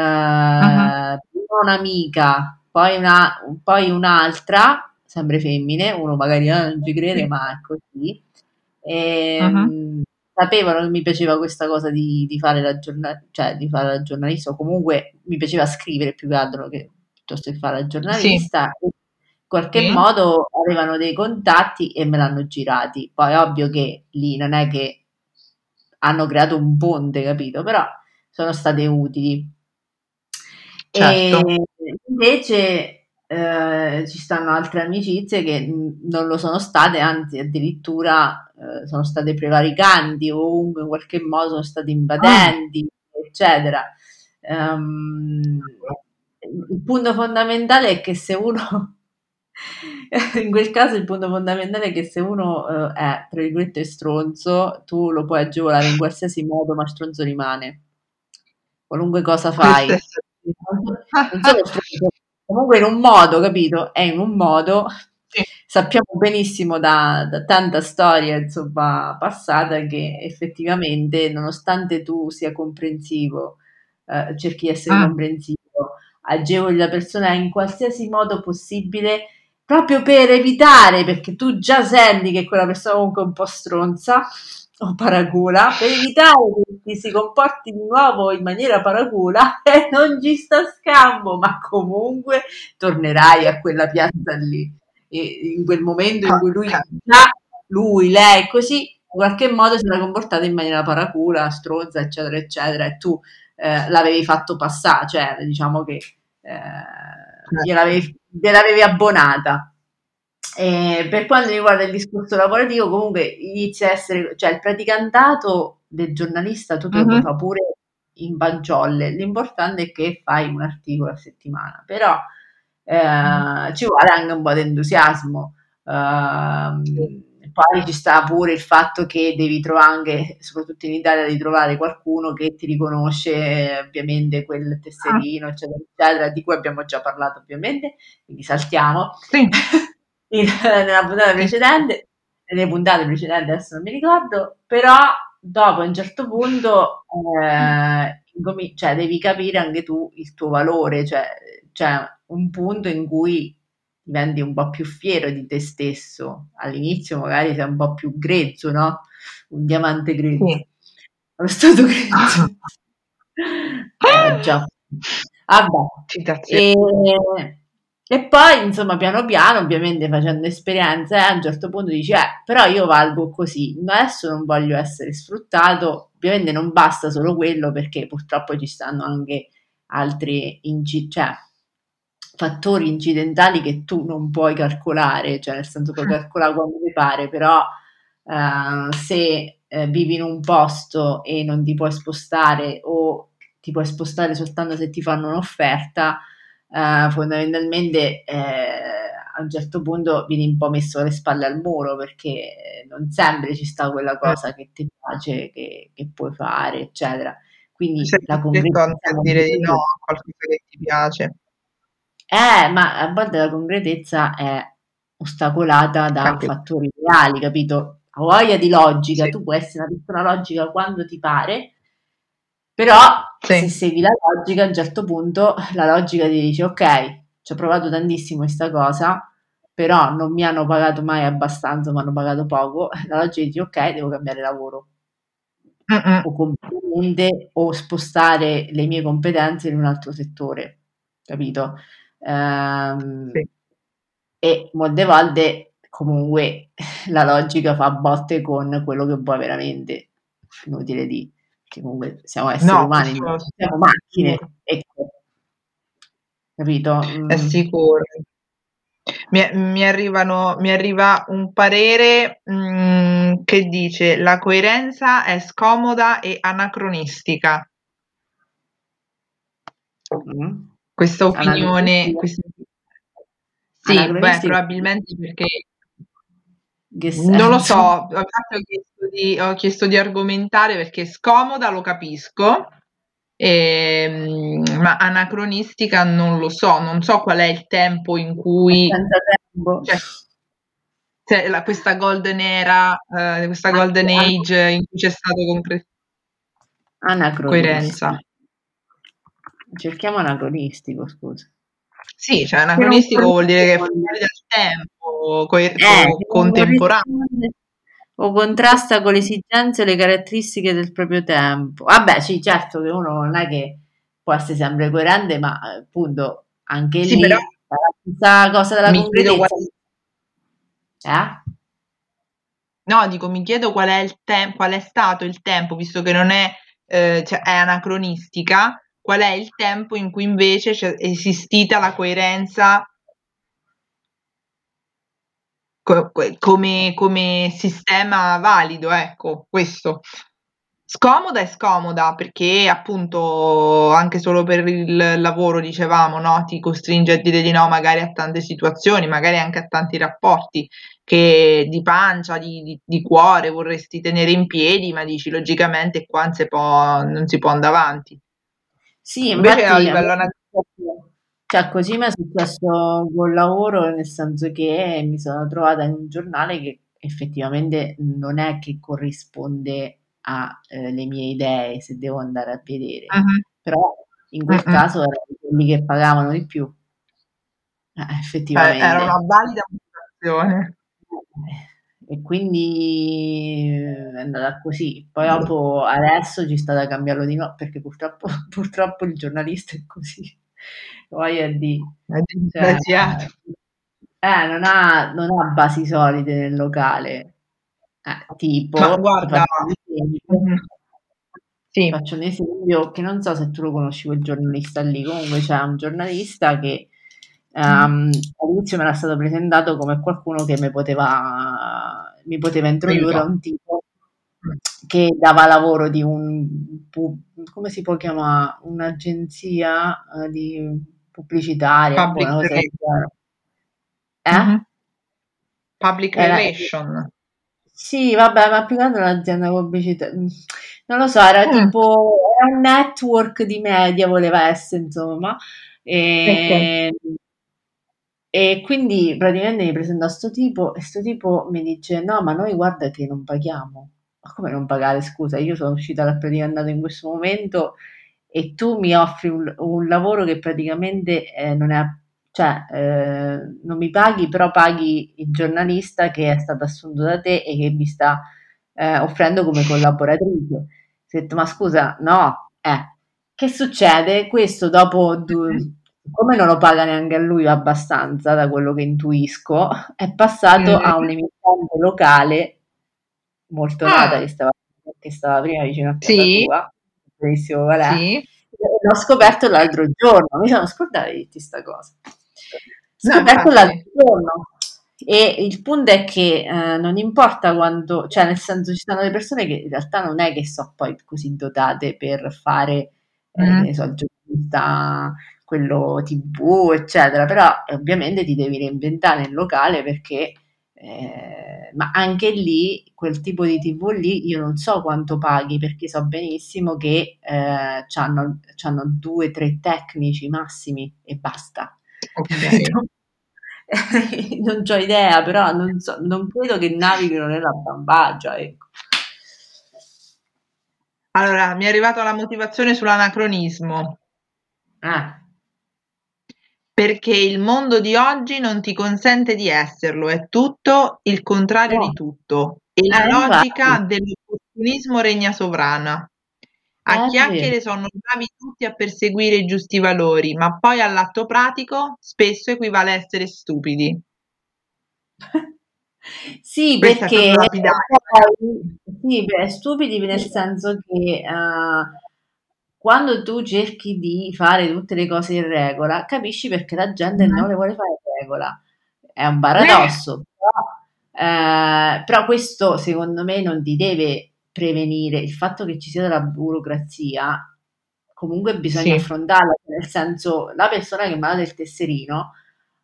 uh-huh. un'amica, poi, una, poi un'altra, sempre femmine, uno magari ah, non ci crede, ma è così. E, uh-huh. Sapevano che mi piaceva questa cosa di, di, fare la giornalista, cioè di fare la giornalista, o comunque mi piaceva scrivere più che altro che piuttosto che fare la giornalista. Sì. In qualche sì. modo avevano dei contatti e me l'hanno girati. Poi ovvio che lì non è che hanno creato un ponte, capito? Però sono state utili. Certo. E invece eh, ci stanno altre amicizie che non lo sono state, anzi addirittura eh, sono state prevaricanti o comunque in qualche modo sono state invadenti, ah. eccetera. Um, il punto fondamentale è che se uno in quel caso il punto fondamentale è che se uno uh, è, tra virgolette, stronzo, tu lo puoi agevolare in qualsiasi modo, ma stronzo rimane. Qualunque cosa fai. stronzo, comunque in un modo, capito? È in un modo. Sì. Sappiamo benissimo da, da, tanta storia insomma, passata che effettivamente, nonostante tu sia comprensivo, eh, cerchi di essere ah. comprensivo, agevoli la persona in qualsiasi modo possibile proprio per evitare, perché tu già senti che quella persona comunque è un po' stronza o paracula, per evitare che si comporti di nuovo in maniera paracula e non ci sta scampo, ma comunque tornerai a quella piazza lì. E in quel momento in cui lui già, lui, lei, così, in qualche modo si era comportato in maniera paracula, stronza, eccetera, eccetera, e tu eh, l'avevi fatto passare, cioè diciamo che eh, gliel'avevi, gliel'avevi abbonata. E per quanto riguarda il discorso lavorativo, comunque inizia a essere, cioè il praticantato del giornalista tu te lo uh-huh. pure in bagiolle, l'importante è che fai un articolo a settimana, però eh, uh-huh. ci vuole anche un po' di entusiasmo. Uh, sì poi ci sta pure il fatto che devi trovare anche, soprattutto in Italia, di trovare qualcuno che ti riconosce ovviamente quel tesserino, ah. eccetera, eccetera, di cui abbiamo già parlato ovviamente, quindi saltiamo. Sì. nella puntata precedente, nelle puntate precedenti adesso non mi ricordo, però dopo a un certo punto eh, cioè, devi capire anche tu il tuo valore, cioè c'è un punto in cui diventi un po' più fiero di te stesso. All'inizio magari sei un po' più grezzo, no? Un diamante grezzo. Sì. Allo stato grezzo. eh, già. Vabbè. E, e, poi, insomma, piano piano, ovviamente facendo esperienze, eh, a un certo punto dici, eh, però io valgo così, adesso non voglio essere sfruttato. Ovviamente non basta solo quello perché purtroppo ci stanno anche altri, inci- cioè fattori incidentali che tu non puoi calcolare, cioè nel senso puoi calcolare quando ti pare, però uh, se uh, vivi in un posto e non ti puoi spostare o ti puoi spostare soltanto se ti fanno un'offerta, uh, fondamentalmente a un certo punto vieni un po' messo le spalle al muro perché non sempre ci sta quella cosa che ti piace, che, che puoi fare, eccetera. Quindi se la concretezza a dire di no a qualcosa che ti piace. Eh, ma a volte la concretezza è ostacolata da Capito. fattori reali, capito? A voglia di logica, sì. tu puoi essere una persona logica quando ti pare, però sì. se segui la logica, a un certo punto la logica ti dice ok, ci ho provato tantissimo questa cosa, però non mi hanno pagato mai abbastanza, mi hanno pagato poco, la logica dice ok, devo cambiare lavoro. Mm-mm. O completamente o spostare le mie competenze in un altro settore, capito? Ehm, sì. E molte volte comunque la logica fa botte con quello che vuoi veramente. Inutile di che comunque siamo esseri no, umani, non siamo macchine. Ecco. Capito? È mm. sicuro. Mi, mi, arrivano, mi arriva un parere mh, mm, che dice la coerenza è scomoda e anacronistica. Mm. Questa opinione, questa... sì, beh, probabilmente perché non lo so, ho chiesto, di, ho chiesto di argomentare perché scomoda lo capisco, eh, ma anacronistica non lo so, non so qual è il tempo in cui cioè, cioè, la, questa golden era, uh, questa golden age in cui c'è stato concre- coerenza. Cerchiamo anacronistico, scusa. Sì, cioè anacronistico vuol dire che fuori del tempo, co- eh, contemporaneo. O contrasta con le esigenze e le caratteristiche del proprio tempo. Vabbè, sì, certo che uno non è che può essere sempre coerente, ma appunto anche sì, lì però, la cosa della concretezza. Qual... Eh? No, dico, mi chiedo qual è il tempo, qual è stato il tempo, visto che non è, eh, cioè, è anacronistica, qual è il tempo in cui invece c'è esistita la coerenza co- come, come sistema valido, ecco, questo. Scomoda e scomoda perché appunto anche solo per il lavoro dicevamo, no, ti costringe a dire di no magari a tante situazioni, magari anche a tanti rapporti che di pancia, di, di, di cuore vorresti tenere in piedi, ma dici logicamente qua non si può, non si può andare avanti. Sì, invece a livello cioè così mi è successo col lavoro, nel senso che mi sono trovata in un giornale che effettivamente non è che corrisponde alle eh, mie idee se devo andare a vedere, uh-huh. però in quel uh-huh. caso erano quelli che pagavano di più. Eh, effettivamente. Eh, era una valida motivazione. E quindi è andata così. Poi dopo adesso ci sta da cambiarlo di nuovo perché purtroppo, purtroppo il giornalista è così. Voglia di... Cioè, eh, non ha, non ha basi solide nel locale. Eh, tipo, Ma guarda, mm-hmm. sì. faccio un esempio che non so se tu lo conosci quel giornalista lì, comunque c'è un giornalista che um, all'inizio mi era stato presentato come qualcuno che mi poteva, mi poteva introdurre a un tipo che dava lavoro di un come si può chiamare un'agenzia uh, di pubblicitaria public, eh? mm-hmm. public relation sì, vabbè, ma più che altro l'azienda pubblicità. Mm, non lo so, era mm. tipo era un network di media, voleva essere, insomma. E, okay. E quindi praticamente mi presenta sto tipo e sto tipo mi dice: No, ma noi guarda che non paghiamo. Ma come non pagare? Scusa, io sono uscita dal praticantato in questo momento e tu mi offri un, un lavoro che praticamente eh, non è cioè eh, non mi paghi, però paghi il giornalista che è stato assunto da te e che mi sta eh, offrendo come collaboratrice. Ho detto, ma scusa, no, eh, che succede? Questo dopo, due, come non lo paga neanche a lui abbastanza, da quello che intuisco, è passato a un emittente locale molto nota ah. che, stava, che stava prima vicino a casa sì. tua, benissimo qual è. Sì. L'ho scoperto l'altro giorno, mi sono scordata di dirti questa cosa. Scoperto no, l'altro giorno. E il punto è che eh, non importa quando, cioè nel senso ci sono delle persone che in realtà non è che sono poi così dotate per fare, eh, mm. so, il giornalista, quello tv, eccetera, però eh, ovviamente ti devi reinventare il locale perché, eh, ma anche lì, quel tipo di tv lì, io non so quanto paghi perché so benissimo che eh, hanno due, tre tecnici massimi e basta. Okay. non ho idea, però non, so, non, credo che navighino nella bambagia. Ecco. Allora, mi è arrivata la motivazione sull'anacronismo. Ah. Perché il mondo di oggi non ti consente di esserlo, è tutto il contrario oh. di tutto. E la eh, logica infatti. dell'opportunismo regna sovrana. A chiacchiere sono bravi tutti a perseguire i giusti valori, ma poi all'atto pratico spesso equivale a essere stupidi. Sì, Questa perché poi, sì, beh, stupidi nel senso che uh, quando tu cerchi di fare tutte le cose in regola, capisci perché la gente mm. non le vuole fare in regola. È un paradosso, eh. Però, uh, però questo secondo me non ti deve prevenire il fatto che ci sia della burocrazia, comunque bisogna sì. affrontarla, nel senso la persona che manda il tesserino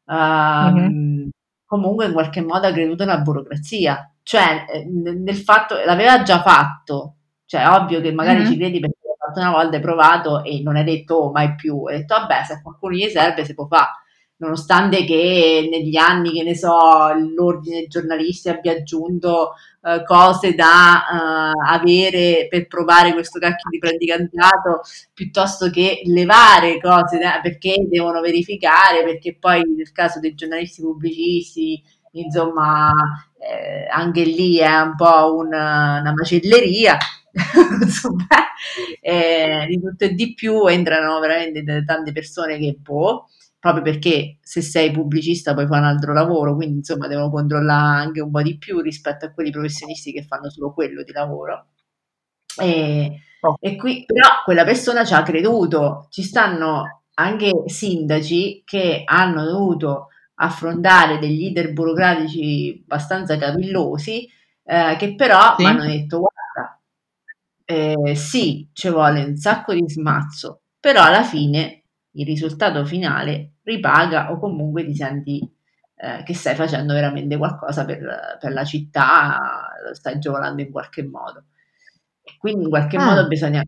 uh, mm-hmm. comunque in qualche modo ha creduto nella burocrazia, cioè eh, nel fatto l'aveva già fatto, cioè ovvio che magari mm-hmm. ci credi perché una volta, hai provato e non hai detto oh, mai più, hai detto vabbè se a qualcuno gli serve si può fare nonostante che negli anni, che ne so, l'ordine giornalisti abbia aggiunto uh, cose da uh, avere per provare questo cacchio di praticantato, piuttosto che levare cose da, perché devono verificare, perché poi nel caso dei giornalisti pubblicisti, insomma, eh, anche lì è un po' una, una macelleria. insomma, eh, di tutto e di più entrano veramente tante persone che boh, proprio perché se sei pubblicista poi fai un altro lavoro, quindi insomma devono controllare anche un po' di più rispetto a quelli professionisti che fanno solo quello di lavoro. E, oh. e qui però quella persona ci ha creduto, ci stanno anche sindaci che hanno dovuto affrontare degli iter burocratici abbastanza cavillosi, eh, che però sì. mi hanno detto guarda, eh, sì, ci vuole un sacco di smazzo, però alla fine il risultato finale ripaga o comunque ti senti eh, che stai facendo veramente qualcosa per, per, la città, stai giocando in qualche modo. E quindi in qualche ah. modo bisogna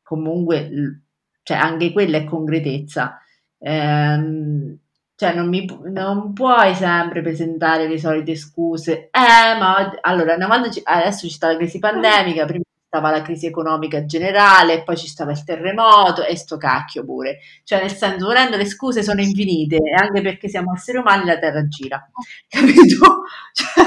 comunque, cioè anche quella è concretezza. Ehm, cioè non, mi, non puoi sempre presentare le solite scuse. Eh, ma allora, ci, adesso ci sta la crisi pandemica, prima stava la crisi economica generale, poi ci stava il terremoto e sto cacchio pure. Cioè, nel senso, volendo le scuse sono infinite, e anche perché siamo esseri umani la terra gira. Capito? Cioè,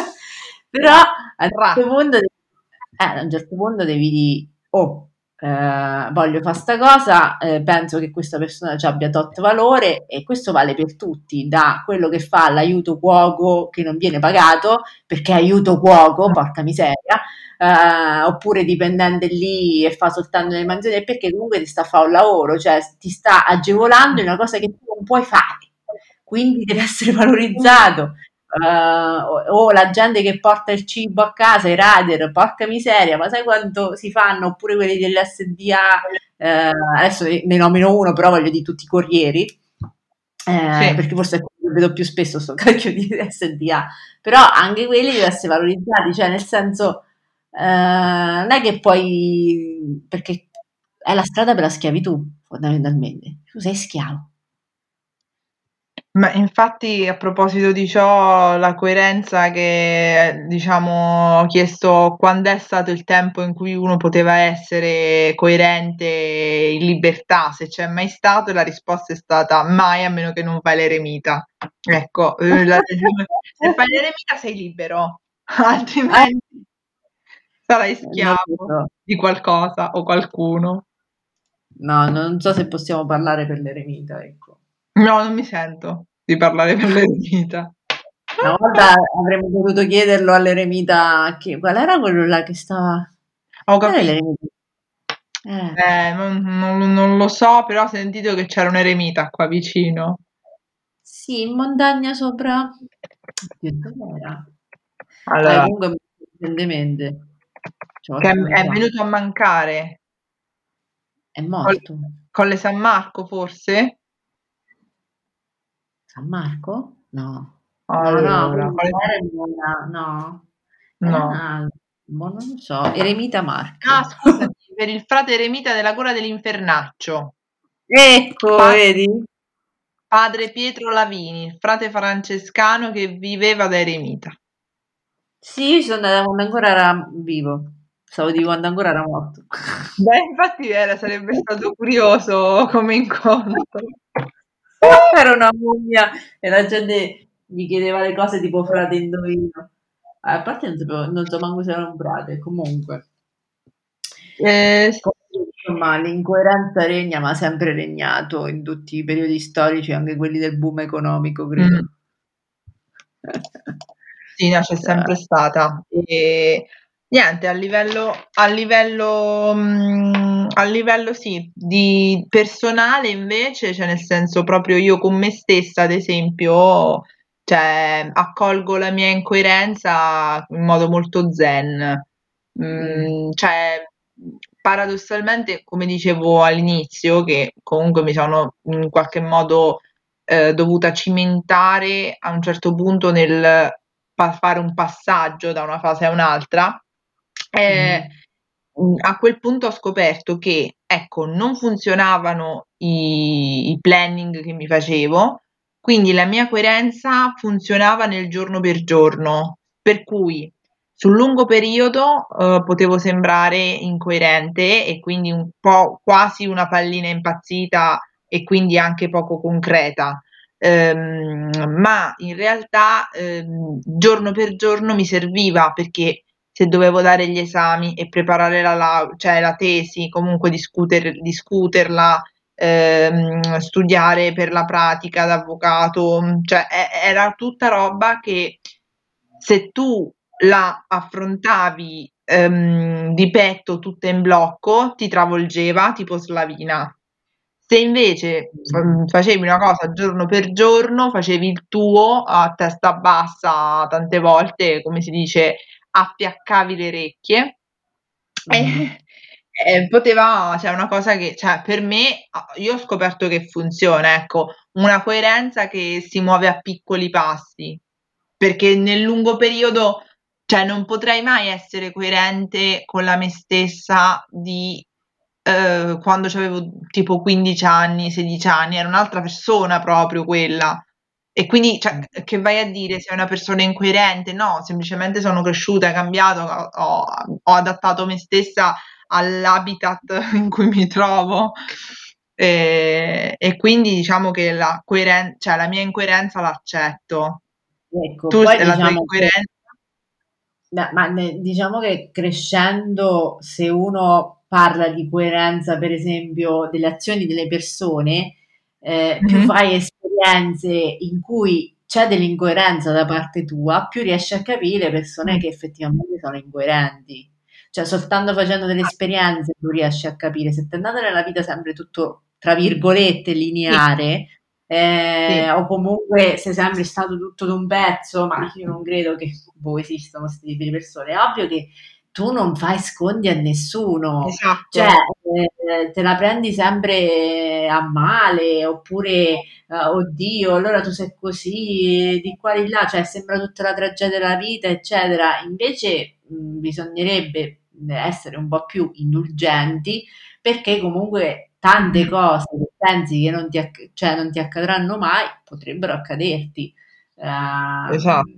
però a un certo punto, eh, a un certo punto devi dire, oh, eh, voglio fare sta cosa, eh, penso che questa persona ci abbia tot valore e questo vale per tutti, da quello che fa l'aiuto cuoco che non viene pagato perché aiuto cuoco, porca miseria, eh, oppure dipendente lì e fa soltanto le mansioni perché comunque ti sta a fare un lavoro, cioè ti sta agevolando in una cosa che tu non puoi fare, quindi deve essere valorizzato uh, o, la gente che porta il cibo a casa, i rider, porca miseria, ma sai quanto si fanno? Oppure quelli dell'SDA, eh, adesso ne nomino uno, però voglio di tutti i corrieri, eh, sì. perché forse è quello che vedo più spesso sto cacchio di SDA, però anche quelli devono essere valorizzati, cioè nel senso eh, non è che poi, perché è la strada per la schiavitù fondamentalmente, tu sei schiavo ma infatti a proposito di ciò, la coerenza che diciamo ho chiesto quando è stato il tempo in cui uno poteva essere coerente in libertà, se c'è mai stato, la risposta è stata mai a meno che non fai l'eremita. Ecco, eh, la, se fai l'eremita sei libero, altrimenti sarai schiavo di qualcosa o qualcuno. No, non so se possiamo parlare per l'eremita, ecco. No, non mi sento di parlare per l'eremita. Una volta avremmo dovuto chiederlo all'eremita che, qual era quello là che stava... Ho capito. Eh. Eh, non, non, non, lo so, però ho sentito che c'era un eremita qua vicino. Sì, in montagna sopra... Allora, eh, comunque, evidentemente. Che è, è, venuto a mancare. È morto. Con le San Marco, forse? San Marco? No. Allora, no, no, no. No. Boh, non lo so, Eremita Marco. Ah, scusa, per il frate Eremita della Cura dell'Infernaccio. Ecco, pa- vedi? Padre Pietro Lavini, frate francescano che viveva da Eremita. Sì, io sono andata quando ancora era vivo. Stavo di quando ancora era morto. Beh, infatti era, sarebbe stato curioso come incontro. era una mummia e la gente gli chiedeva le cose tipo frate indovino. A parte non, sapevo, non so manco se era un frate, comunque. Eh, insomma, l'incoerenza regna, ma ha sempre regnato in tutti i periodi storici, anche quelli del boom economico, credo. Mm. sì, no, c'è sempre stata. E Niente, a livello, a livello, mh, a livello sì, di personale invece, cioè nel senso proprio io con me stessa, ad esempio, cioè, accolgo la mia incoerenza in modo molto zen. Mm, cioè, paradossalmente, come dicevo all'inizio, che comunque mi sono in qualche modo eh, dovuta cimentare a un certo punto nel pa- fare un passaggio da una fase a un'altra eh, mm. a quel punto ho scoperto che, ecco, non funzionavano i, i planning che mi facevo, quindi la mia coerenza funzionava nel giorno per giorno, per cui sul lungo periodo eh, potevo sembrare incoerente e quindi un po' quasi una pallina impazzita e quindi anche poco concreta. Um, ma in realtà um, giorno per giorno mi serviva perché se dovevo dare gli esami e preparare la, la, cioè la tesi, comunque discuter, discuterla, ehm, studiare per la pratica d'avvocato, cioè era tutta roba che se tu la affrontavi ehm, di petto tutta in blocco ti travolgeva tipo slavina. Se invece mm, facevi una cosa giorno per giorno, facevi il tuo a testa bassa, tante volte, come si dice, affiaccavi le orecchie mm. e, Eh, poteva, cioè una cosa che, cioè per me, io ho scoperto che funziona, ecco, una coerenza che si muove a piccoli passi, perché nel lungo periodo, cioè non potrei mai essere coerente con la me stessa di eh, quando avevo tipo 15 anni, 16 anni, era un'altra persona proprio quella. E quindi, cioè, che vai a dire sei una persona incoerente? No, semplicemente sono cresciuta, cambiato, ho, ho adattato me stessa all'habitat in cui mi trovo. E, e quindi diciamo che la, coeren- cioè, la mia incoerenza l'accetto. Ecco, tu poi la diciamo tua incoerenza? Che, ma ne, diciamo che crescendo, se uno parla di coerenza, per esempio, delle azioni delle persone, eh, mm-hmm. più fai esperienze in cui c'è dell'incoerenza da parte tua, più riesci a capire persone che effettivamente sono incoerenti. Cioè, soltanto facendo delle esperienze tu riesci a capire. Se ti è andato nella vita sempre tutto, tra virgolette, lineare, sì. Eh, sì. o comunque sei sempre stato tutto d'un pezzo, ma io non credo che boh, esistano questi tipi di persone. È ovvio che tu non fai scondi a nessuno, esatto. cioè eh, te la prendi sempre a male, oppure eh, oddio, allora tu sei così, di qua di là, cioè sembra tutta la tragedia della vita, eccetera. Invece mh, bisognerebbe essere un po' più indulgenti perché comunque tante cose che pensi che non ti, acc- cioè, non ti accadranno mai potrebbero accaderti. Uh, esatto.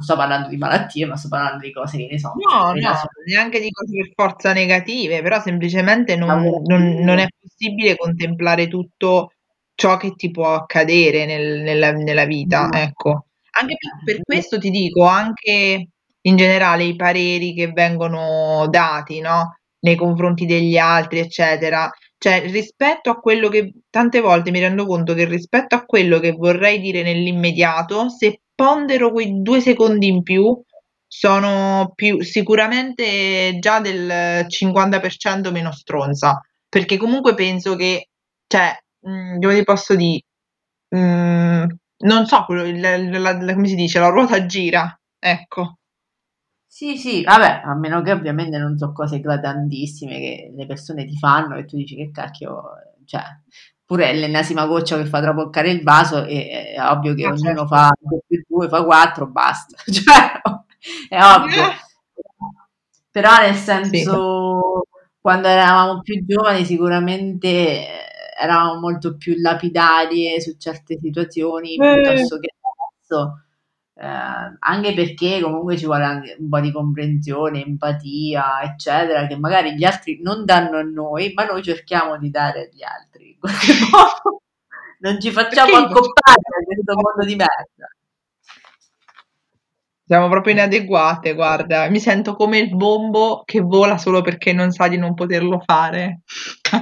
Non sto parlando di malattie, ma sto parlando di cose che ne so. No, no, neanche di cose per forza negative, però semplicemente non, non, non è possibile contemplare tutto ciò che ti può accadere nel, nella, nella, vita, no. ecco. Anche per, per questo ti dico, anche in generale i pareri che vengono dati, no? Nei confronti degli altri, eccetera. Cioè, rispetto a quello che tante volte mi rendo conto che rispetto a quello che vorrei dire nell'immediato, se pondero quei due secondi in più, sono più sicuramente già del 50% meno stronza. Perché comunque penso che, cioè, mh, mm, dove ti posso dire, mh, mm, non so, la, la, la, come si dice, la ruota gira, ecco. Sì, sì, vabbè, a meno che ovviamente non so cose eclatantissime che le persone ti fanno e tu dici che cacchio, cioè, pure l'ennesima goccia che fa traboccare il vaso e è ovvio che ah, ognuno certo. fa 2 più 2, fa 4, basta, cioè, è ovvio. Però nel senso, sì. quando eravamo più giovani sicuramente eravamo molto più lapidarie su certe situazioni eh. piuttosto che adesso eh, anche perché comunque ci vuole anche un po' di comprensione, empatia, eccetera, che magari gli altri non danno a noi, ma noi cerchiamo di dare agli altri. In non ci facciamo accoppare a questo mondo di merda. Siamo proprio inadeguate, guarda, mi sento come il bombo che vola solo perché non sa di non poterlo fare.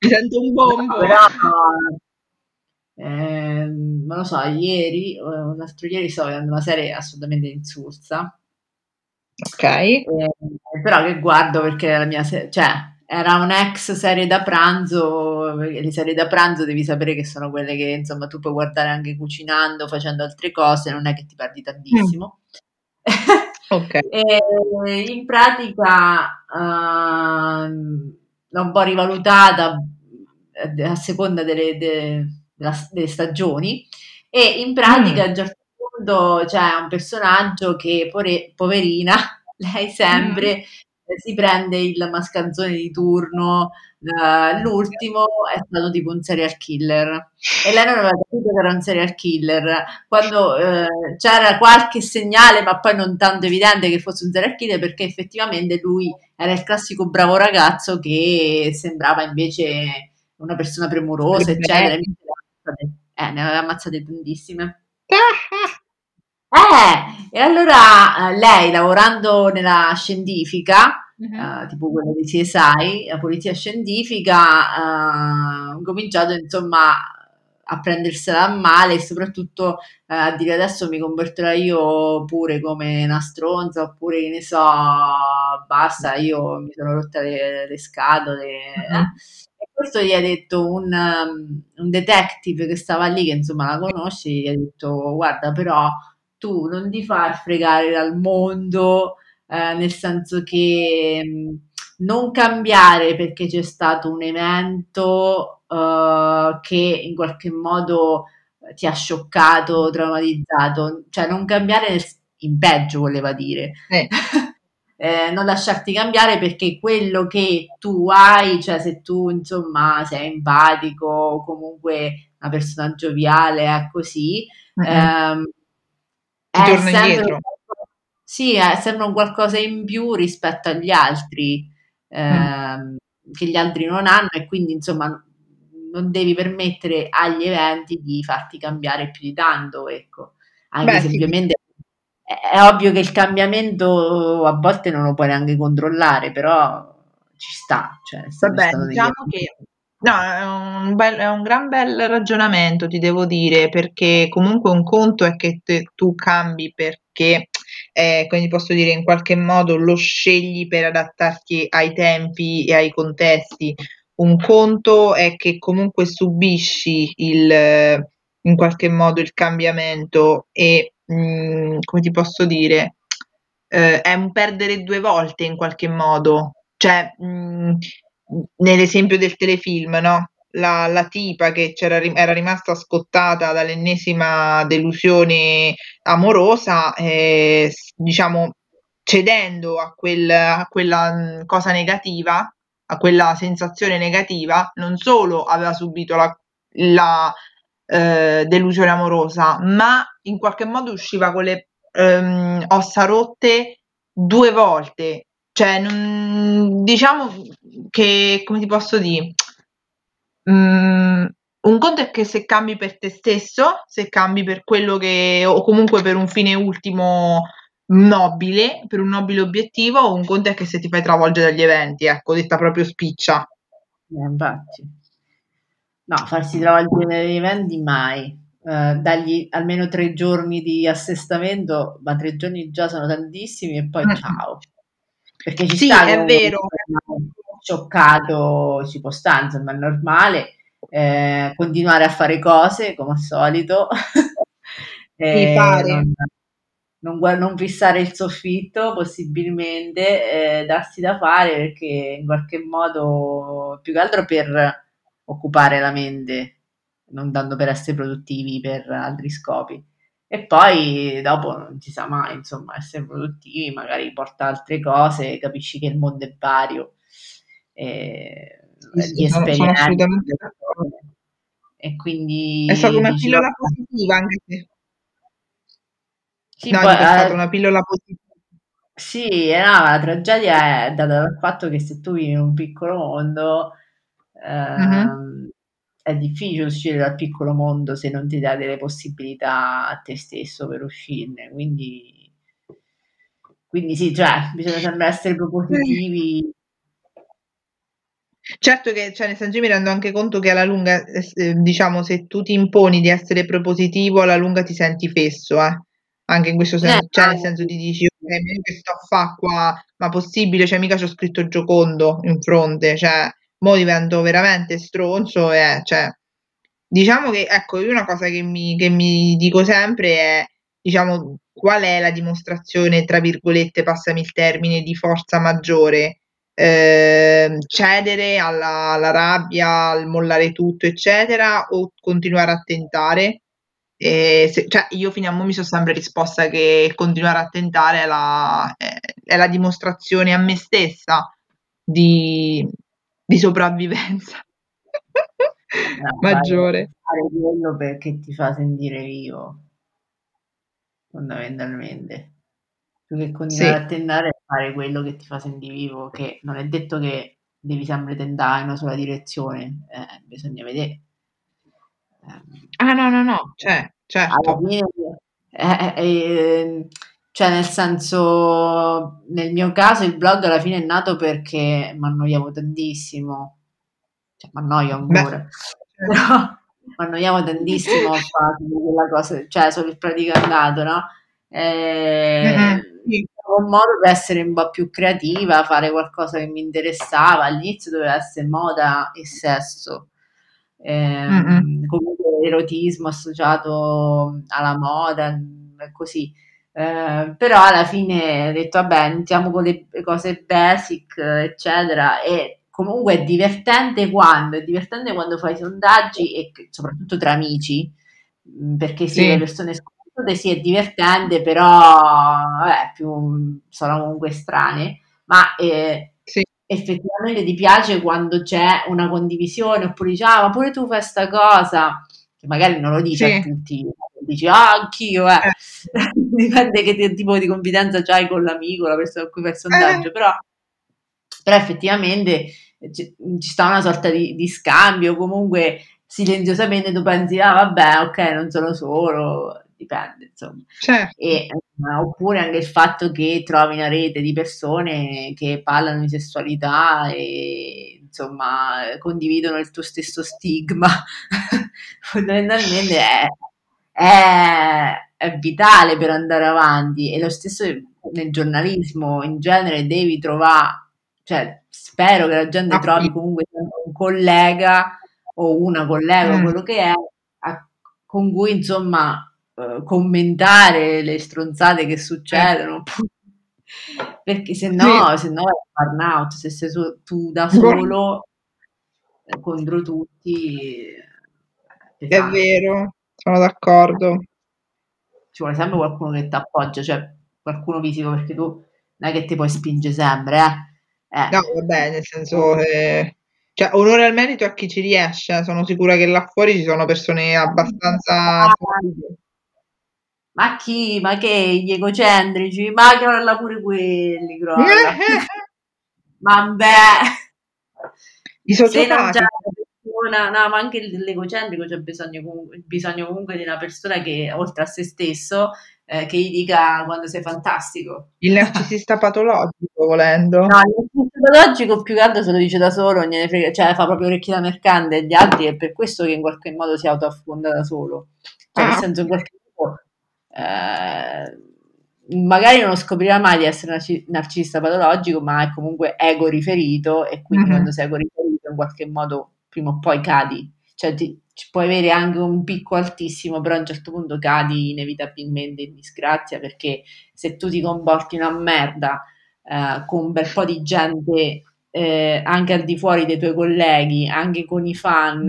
mi sento un bombo. No, però, eh, non lo so, ieri, l'altro ieri stavo vedendo una serie assolutamente insulsa. Ok. Eh, però che guardo perché la mia serie, cioè, era un'ex serie da pranzo, le serie da pranzo devi sapere che sono quelle che insomma tu puoi guardare anche cucinando, facendo altre cose, non è che ti perdi tantissimo. Mm. ok. e, in pratica uh, l'ho un po' rivalutata eh, a seconda delle, delle della, delle stagioni e in pratica mm. a un certo punto c'è un personaggio che pore, poverina, lei sempre mm. si prende il mascanzone di turno, uh, l'ultimo è stato tipo un serial killer e lei non aveva capito che era un serial killer quando uh, c'era qualche segnale ma poi non tanto evidente che fosse un serial killer perché effettivamente lui era il classico bravo ragazzo che sembrava invece una persona premurosa eccetera eh, ne aveva ammazzate tantissime. Eh, e allora eh, lei lavorando nella scientifica, uh-huh. uh, tipo quella di CSI, la polizia scientifica, uh, ha cominciato insomma a prendersela a male e soprattutto uh, a dire adesso mi converterò io pure come una stronza oppure che ne so, basta, io mi sono rotta le, le scatole. Uh-huh. Questo gli ha detto un, um, un, detective che stava lì, che insomma la conosce, gli ha detto guarda però tu non ti far fregare dal mondo, eh, nel senso che mh, non cambiare perché c'è stato un evento uh, che in qualche modo ti ha scioccato, traumatizzato, cioè non cambiare in peggio voleva dire. Eh. eh, non lasciarti cambiare perché quello che tu hai, cioè se tu insomma sei empatico o comunque una persona gioviale, è così, mm-hmm. ehm, è sempre, sì, è sempre un qualcosa in più rispetto agli altri, ehm, mm. che gli altri non hanno e quindi insomma non devi permettere agli eventi di farti cambiare più di tanto, ecco. Anche Beh, se sì. È ovvio che il cambiamento a volte non lo puoi neanche controllare, però ci sta. Cioè, Vabbè, diciamo che no, è un, bel, è un, gran bel ragionamento, ti devo dire, perché comunque un conto è che te, tu cambi perché, eh, quindi posso dire, in qualche modo lo scegli per adattarti ai tempi e ai contesti. Un conto è che comunque subisci il, in qualche modo il cambiamento e mm, come ti posso dire, eh, è un perdere due volte in qualche modo. Cioè, mh, mm, nell'esempio del telefilm, no? La, la tipa che era rimasta scottata dall'ennesima delusione amorosa, eh, diciamo, cedendo a, quel, a quella mm, cosa negativa, a quella sensazione negativa, non solo aveva subito la, la eh, delusione amorosa, ma in qualche modo usciva con le ehm, ossa rotte due volte. Cioè, non, diciamo che, come ti posso dire, um, un conto è che se cambi per te stesso, se cambi per quello che, o comunque per un fine ultimo nobile, per un nobile obiettivo, un conto è che se ti fai travolgere dagli eventi, ecco, detta proprio spiccia. Eh, infatti. No, farsi travolgere dagli eventi mai. Uh, dargli almeno tre giorni di assestamento, ma tre giorni già sono tantissimi e poi mm. ciao. Perché ci sì, sta è vero. Scioccato, ci può stare, insomma, è normale. Eh, continuare a fare cose come al solito. eh. Non, non, non, fissare il soffitto, possibilmente, eh, darsi da fare perché in qualche modo, più che altro per occupare la mente, non dando per essere produttivi per altri scopi. E poi dopo non si sa mai, insomma, essere produttivi magari porta altre cose, capisci che il mondo è vario, e, sì, di esperienze. E quindi è stata una diciamo, pillola positiva anche se. Sì, no, poi, è stata eh, una pillola positiva. Sì, no, la tragedia è data dal fatto che se tu vivi in un piccolo mondo, Uh-huh. È difficile uscire dal piccolo mondo se non ti dà delle possibilità a te stesso per uscirne, quindi, quindi sì, cioè, bisogna sempre essere propositivi. Certo che, cioè, nel senso io mi rendo anche conto che alla lunga, eh, diciamo, se tu ti imponi di essere propositivo, alla lunga ti senti fesso, eh? Anche in questo senso, eh, cioè nel senso ti dici, ok, che sto a fare qua? Ma possibile? Cioè, mica c'ho scritto Giocondo in fronte, cioè, mo divento veramente stronzo e cioè, diciamo che, ecco, io una cosa che mi, che mi dico sempre è, diciamo, qual è la dimostrazione, tra virgolette, passami il termine, di forza maggiore? Eh, cedere alla, alla, rabbia, al mollare tutto, eccetera, o continuare a tentare? Eh, se, cioè, io fino a mo mi sono sempre risposta che continuare a tentare è la, è, è la dimostrazione a me stessa di, di sopravvivenza no, maggiore. Fare quello perché ti fa sentire vivo, fondamentalmente. Più che continuare sì. a tentare a fare quello che ti fa sentire vivo, che non è detto che devi sempre tentare in una sola direzione, eh, bisogna vedere. Eh, ah no, no, no, cioè, certo. Fine, eh, eh, cioè, nel senso, nel mio caso il blog alla fine è nato perché mi annoiavo tantissimo. Cioè, mi annoio ancora. Però mi annoiavo tantissimo a fare quella cosa, cioè, solo il praticantato, no? E... Mm-hmm. Un modo per essere un po' più creativa, fare qualcosa che mi interessava. All'inizio doveva essere moda e sesso. Eh, mm-hmm. Comunque erotismo associato alla moda, così Eh, però alla fine ho detto vabbè iniziamo con le cose basic eccetera e comunque è divertente quando è divertente quando fai sondaggi e soprattutto tra amici mm, perché sì, sì. le persone sconosciute sì è divertente però vabbè, più, sono comunque strane ma eh, sì. effettivamente ti piace quando c'è una condivisione oppure dici ah ma pure tu fai sta cosa che magari non lo dici sì. a tutti dici ah anch'io eh. eh. dipende che tipo di confidenza c'hai con l'amico la persona con cui fai il sondaggio eh. però, però effettivamente ci, ci sta una sorta di, di scambio comunque silenziosamente tu pensi ah vabbè ok non sono solo dipende insomma certo. e, uh, oppure anche il fatto che trovi una rete di persone che parlano di sessualità e insomma condividono il tuo stesso stigma fondamentalmente è, è, è, vitale per andare avanti e lo stesso nel giornalismo in genere devi trovare cioè spero che la gente ah, trovi comunque un collega o una collega mm. quello che è a, con cui insomma uh, commentare le stronzate che succedono perché se no, sì. se no è burnout, se sei su, tu da solo eh, contro tutti. Eh, è vero, sono d'accordo. Ci vuole sempre qualcuno che ti appoggia, cioè qualcuno fisico, perché tu non è che ti puoi spingere sempre, eh. eh. No, vabbè, nel senso che... Cioè, onore al merito a chi ci riesce, sono sicura che là fuori ci sono persone abbastanza... Ah, ma chi? Ma che? Gli egocentrici? Ma crolla pure quelli, crolla. Vabbè. I sociopatici. Persona, no, ma anche l'egocentrico c'è bisogno comunque, bisogno comunque di una persona che, oltre a se stesso, eh, che gli dica quando sei fantastico. Il narcisista patologico, volendo. No, il narcisista patologico più che altro se lo dice da solo, frega, cioè fa proprio orecchie da mercante agli altri e per questo che in qualche modo si autoaffonda da solo. Cioè, ah. nel senso, in qualche modo eh, magari non scoprirà mai di essere narcis- narcisista patologico, ma è comunque ego riferito e quindi mm-hmm. quando sei ego riferito in qualche modo prima o poi cadi. Cioè ti, puoi avere anche un picco altissimo, però a un certo punto cadi inevitabilmente in disgrazia perché se tu ti comporti una merda eh, con un bel po' di gente eh, anche al di fuori dei tuoi colleghi, anche con i fan,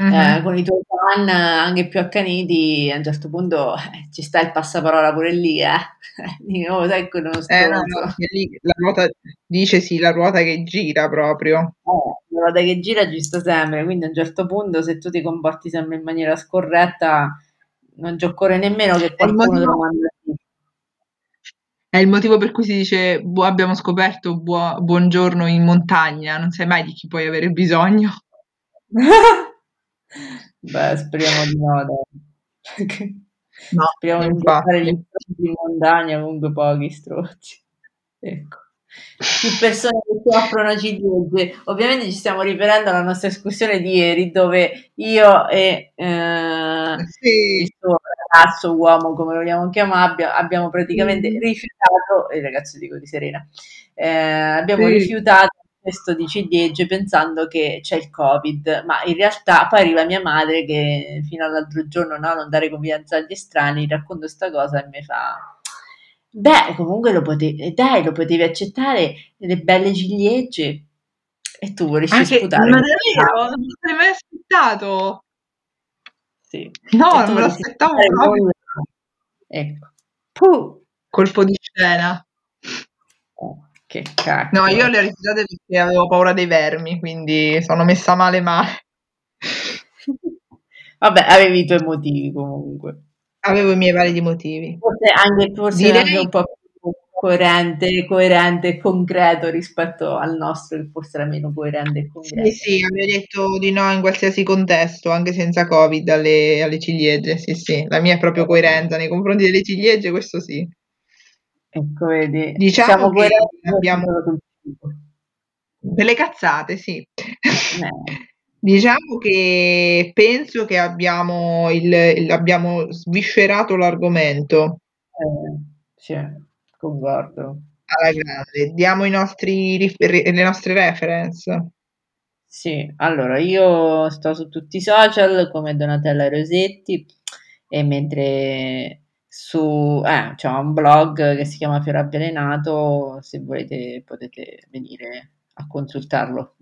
mm-hmm. eh, con i tuoi fan anche più accaniti, a un certo punto eh, ci sta il passaparola pure lì, eh. Dico, oh, sai quello eh, no, no, lì, la ruota, dice sì, la ruota che gira proprio. Eh, la ruota che gira ci sta sempre, quindi a un certo punto se tu ti comporti sempre in maniera scorretta non ci occorre nemmeno che qualcuno te lo mandi è il motivo per cui si dice bu- abbiamo scoperto bu- buongiorno in montagna, non sai mai di chi puoi avere bisogno. Beh, speriamo di no, dai. No, speriamo di fare gli stronzi di montagna, comunque pochi strozzi. Ecco. Più persone che si offrono ciliegie. Ovviamente ci stiamo riferendo alla nostra escursione di ieri, dove io e eh, sì. il suo ragazzo, uomo, come lo vogliamo chiamare, abbiamo praticamente mm. rifiutato, il ragazzo dico di Serena, eh, abbiamo sì. rifiutato questo di ciliegie pensando che c'è il covid, ma in realtà poi arriva mia madre che fino all'altro giorno no, non dare confidenza agli estranei, racconto questa cosa e mi fa beh comunque lo potevi, dai lo potevi accettare delle belle ciliegie e tu vorresti Anche, sputare. Ma davvero? Non ti mai aspettato? Sì. No, non me lo aspettavo proprio. Ecco. Puh. Colpo di scena. Oh. Che cacchio. No, io le ho rifiutate perché avevo paura dei vermi, quindi sono messa male male. Vabbè, avevi i tuoi motivi comunque. Avevo i miei validi motivi. Forse anche, forse Direi... anche un po' più coerente, coerente e concreto rispetto al nostro, che forse era meno coerente e concreto. Sì, sì, avevo detto di no in qualsiasi contesto, anche senza Covid, alle, alle ciliegie. Sì, sì, la mia è proprio coerenza nei confronti delle ciliegie, questo sì. Ecco, vedi, diciamo che abbiamo delle cazzate, sì. Eh. diciamo che penso che abbiamo, il, il, abbiamo sviscerato l'argomento. Eh, sì, concordo. Alla grande. Diamo i nostri, le nostre reference. Sì, allora io sto su tutti i social come Donatella Rosetti e mentre su eh, c'è un blog che si chiama Fiore Avvelenato, se volete potete venire a consultarlo.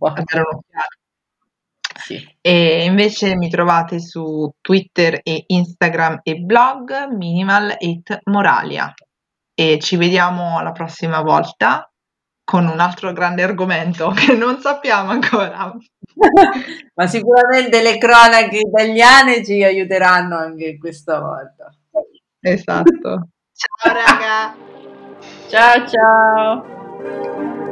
Sì. E invece mi trovate su Twitter e Instagram e blog Minimal It Moralia. E ci vediamo la prossima volta con un altro grande argomento che non sappiamo ancora. Ma sicuramente le cronache italiane ci aiuteranno anche questa volta. Esatto. ciao raga. Ciao ciao.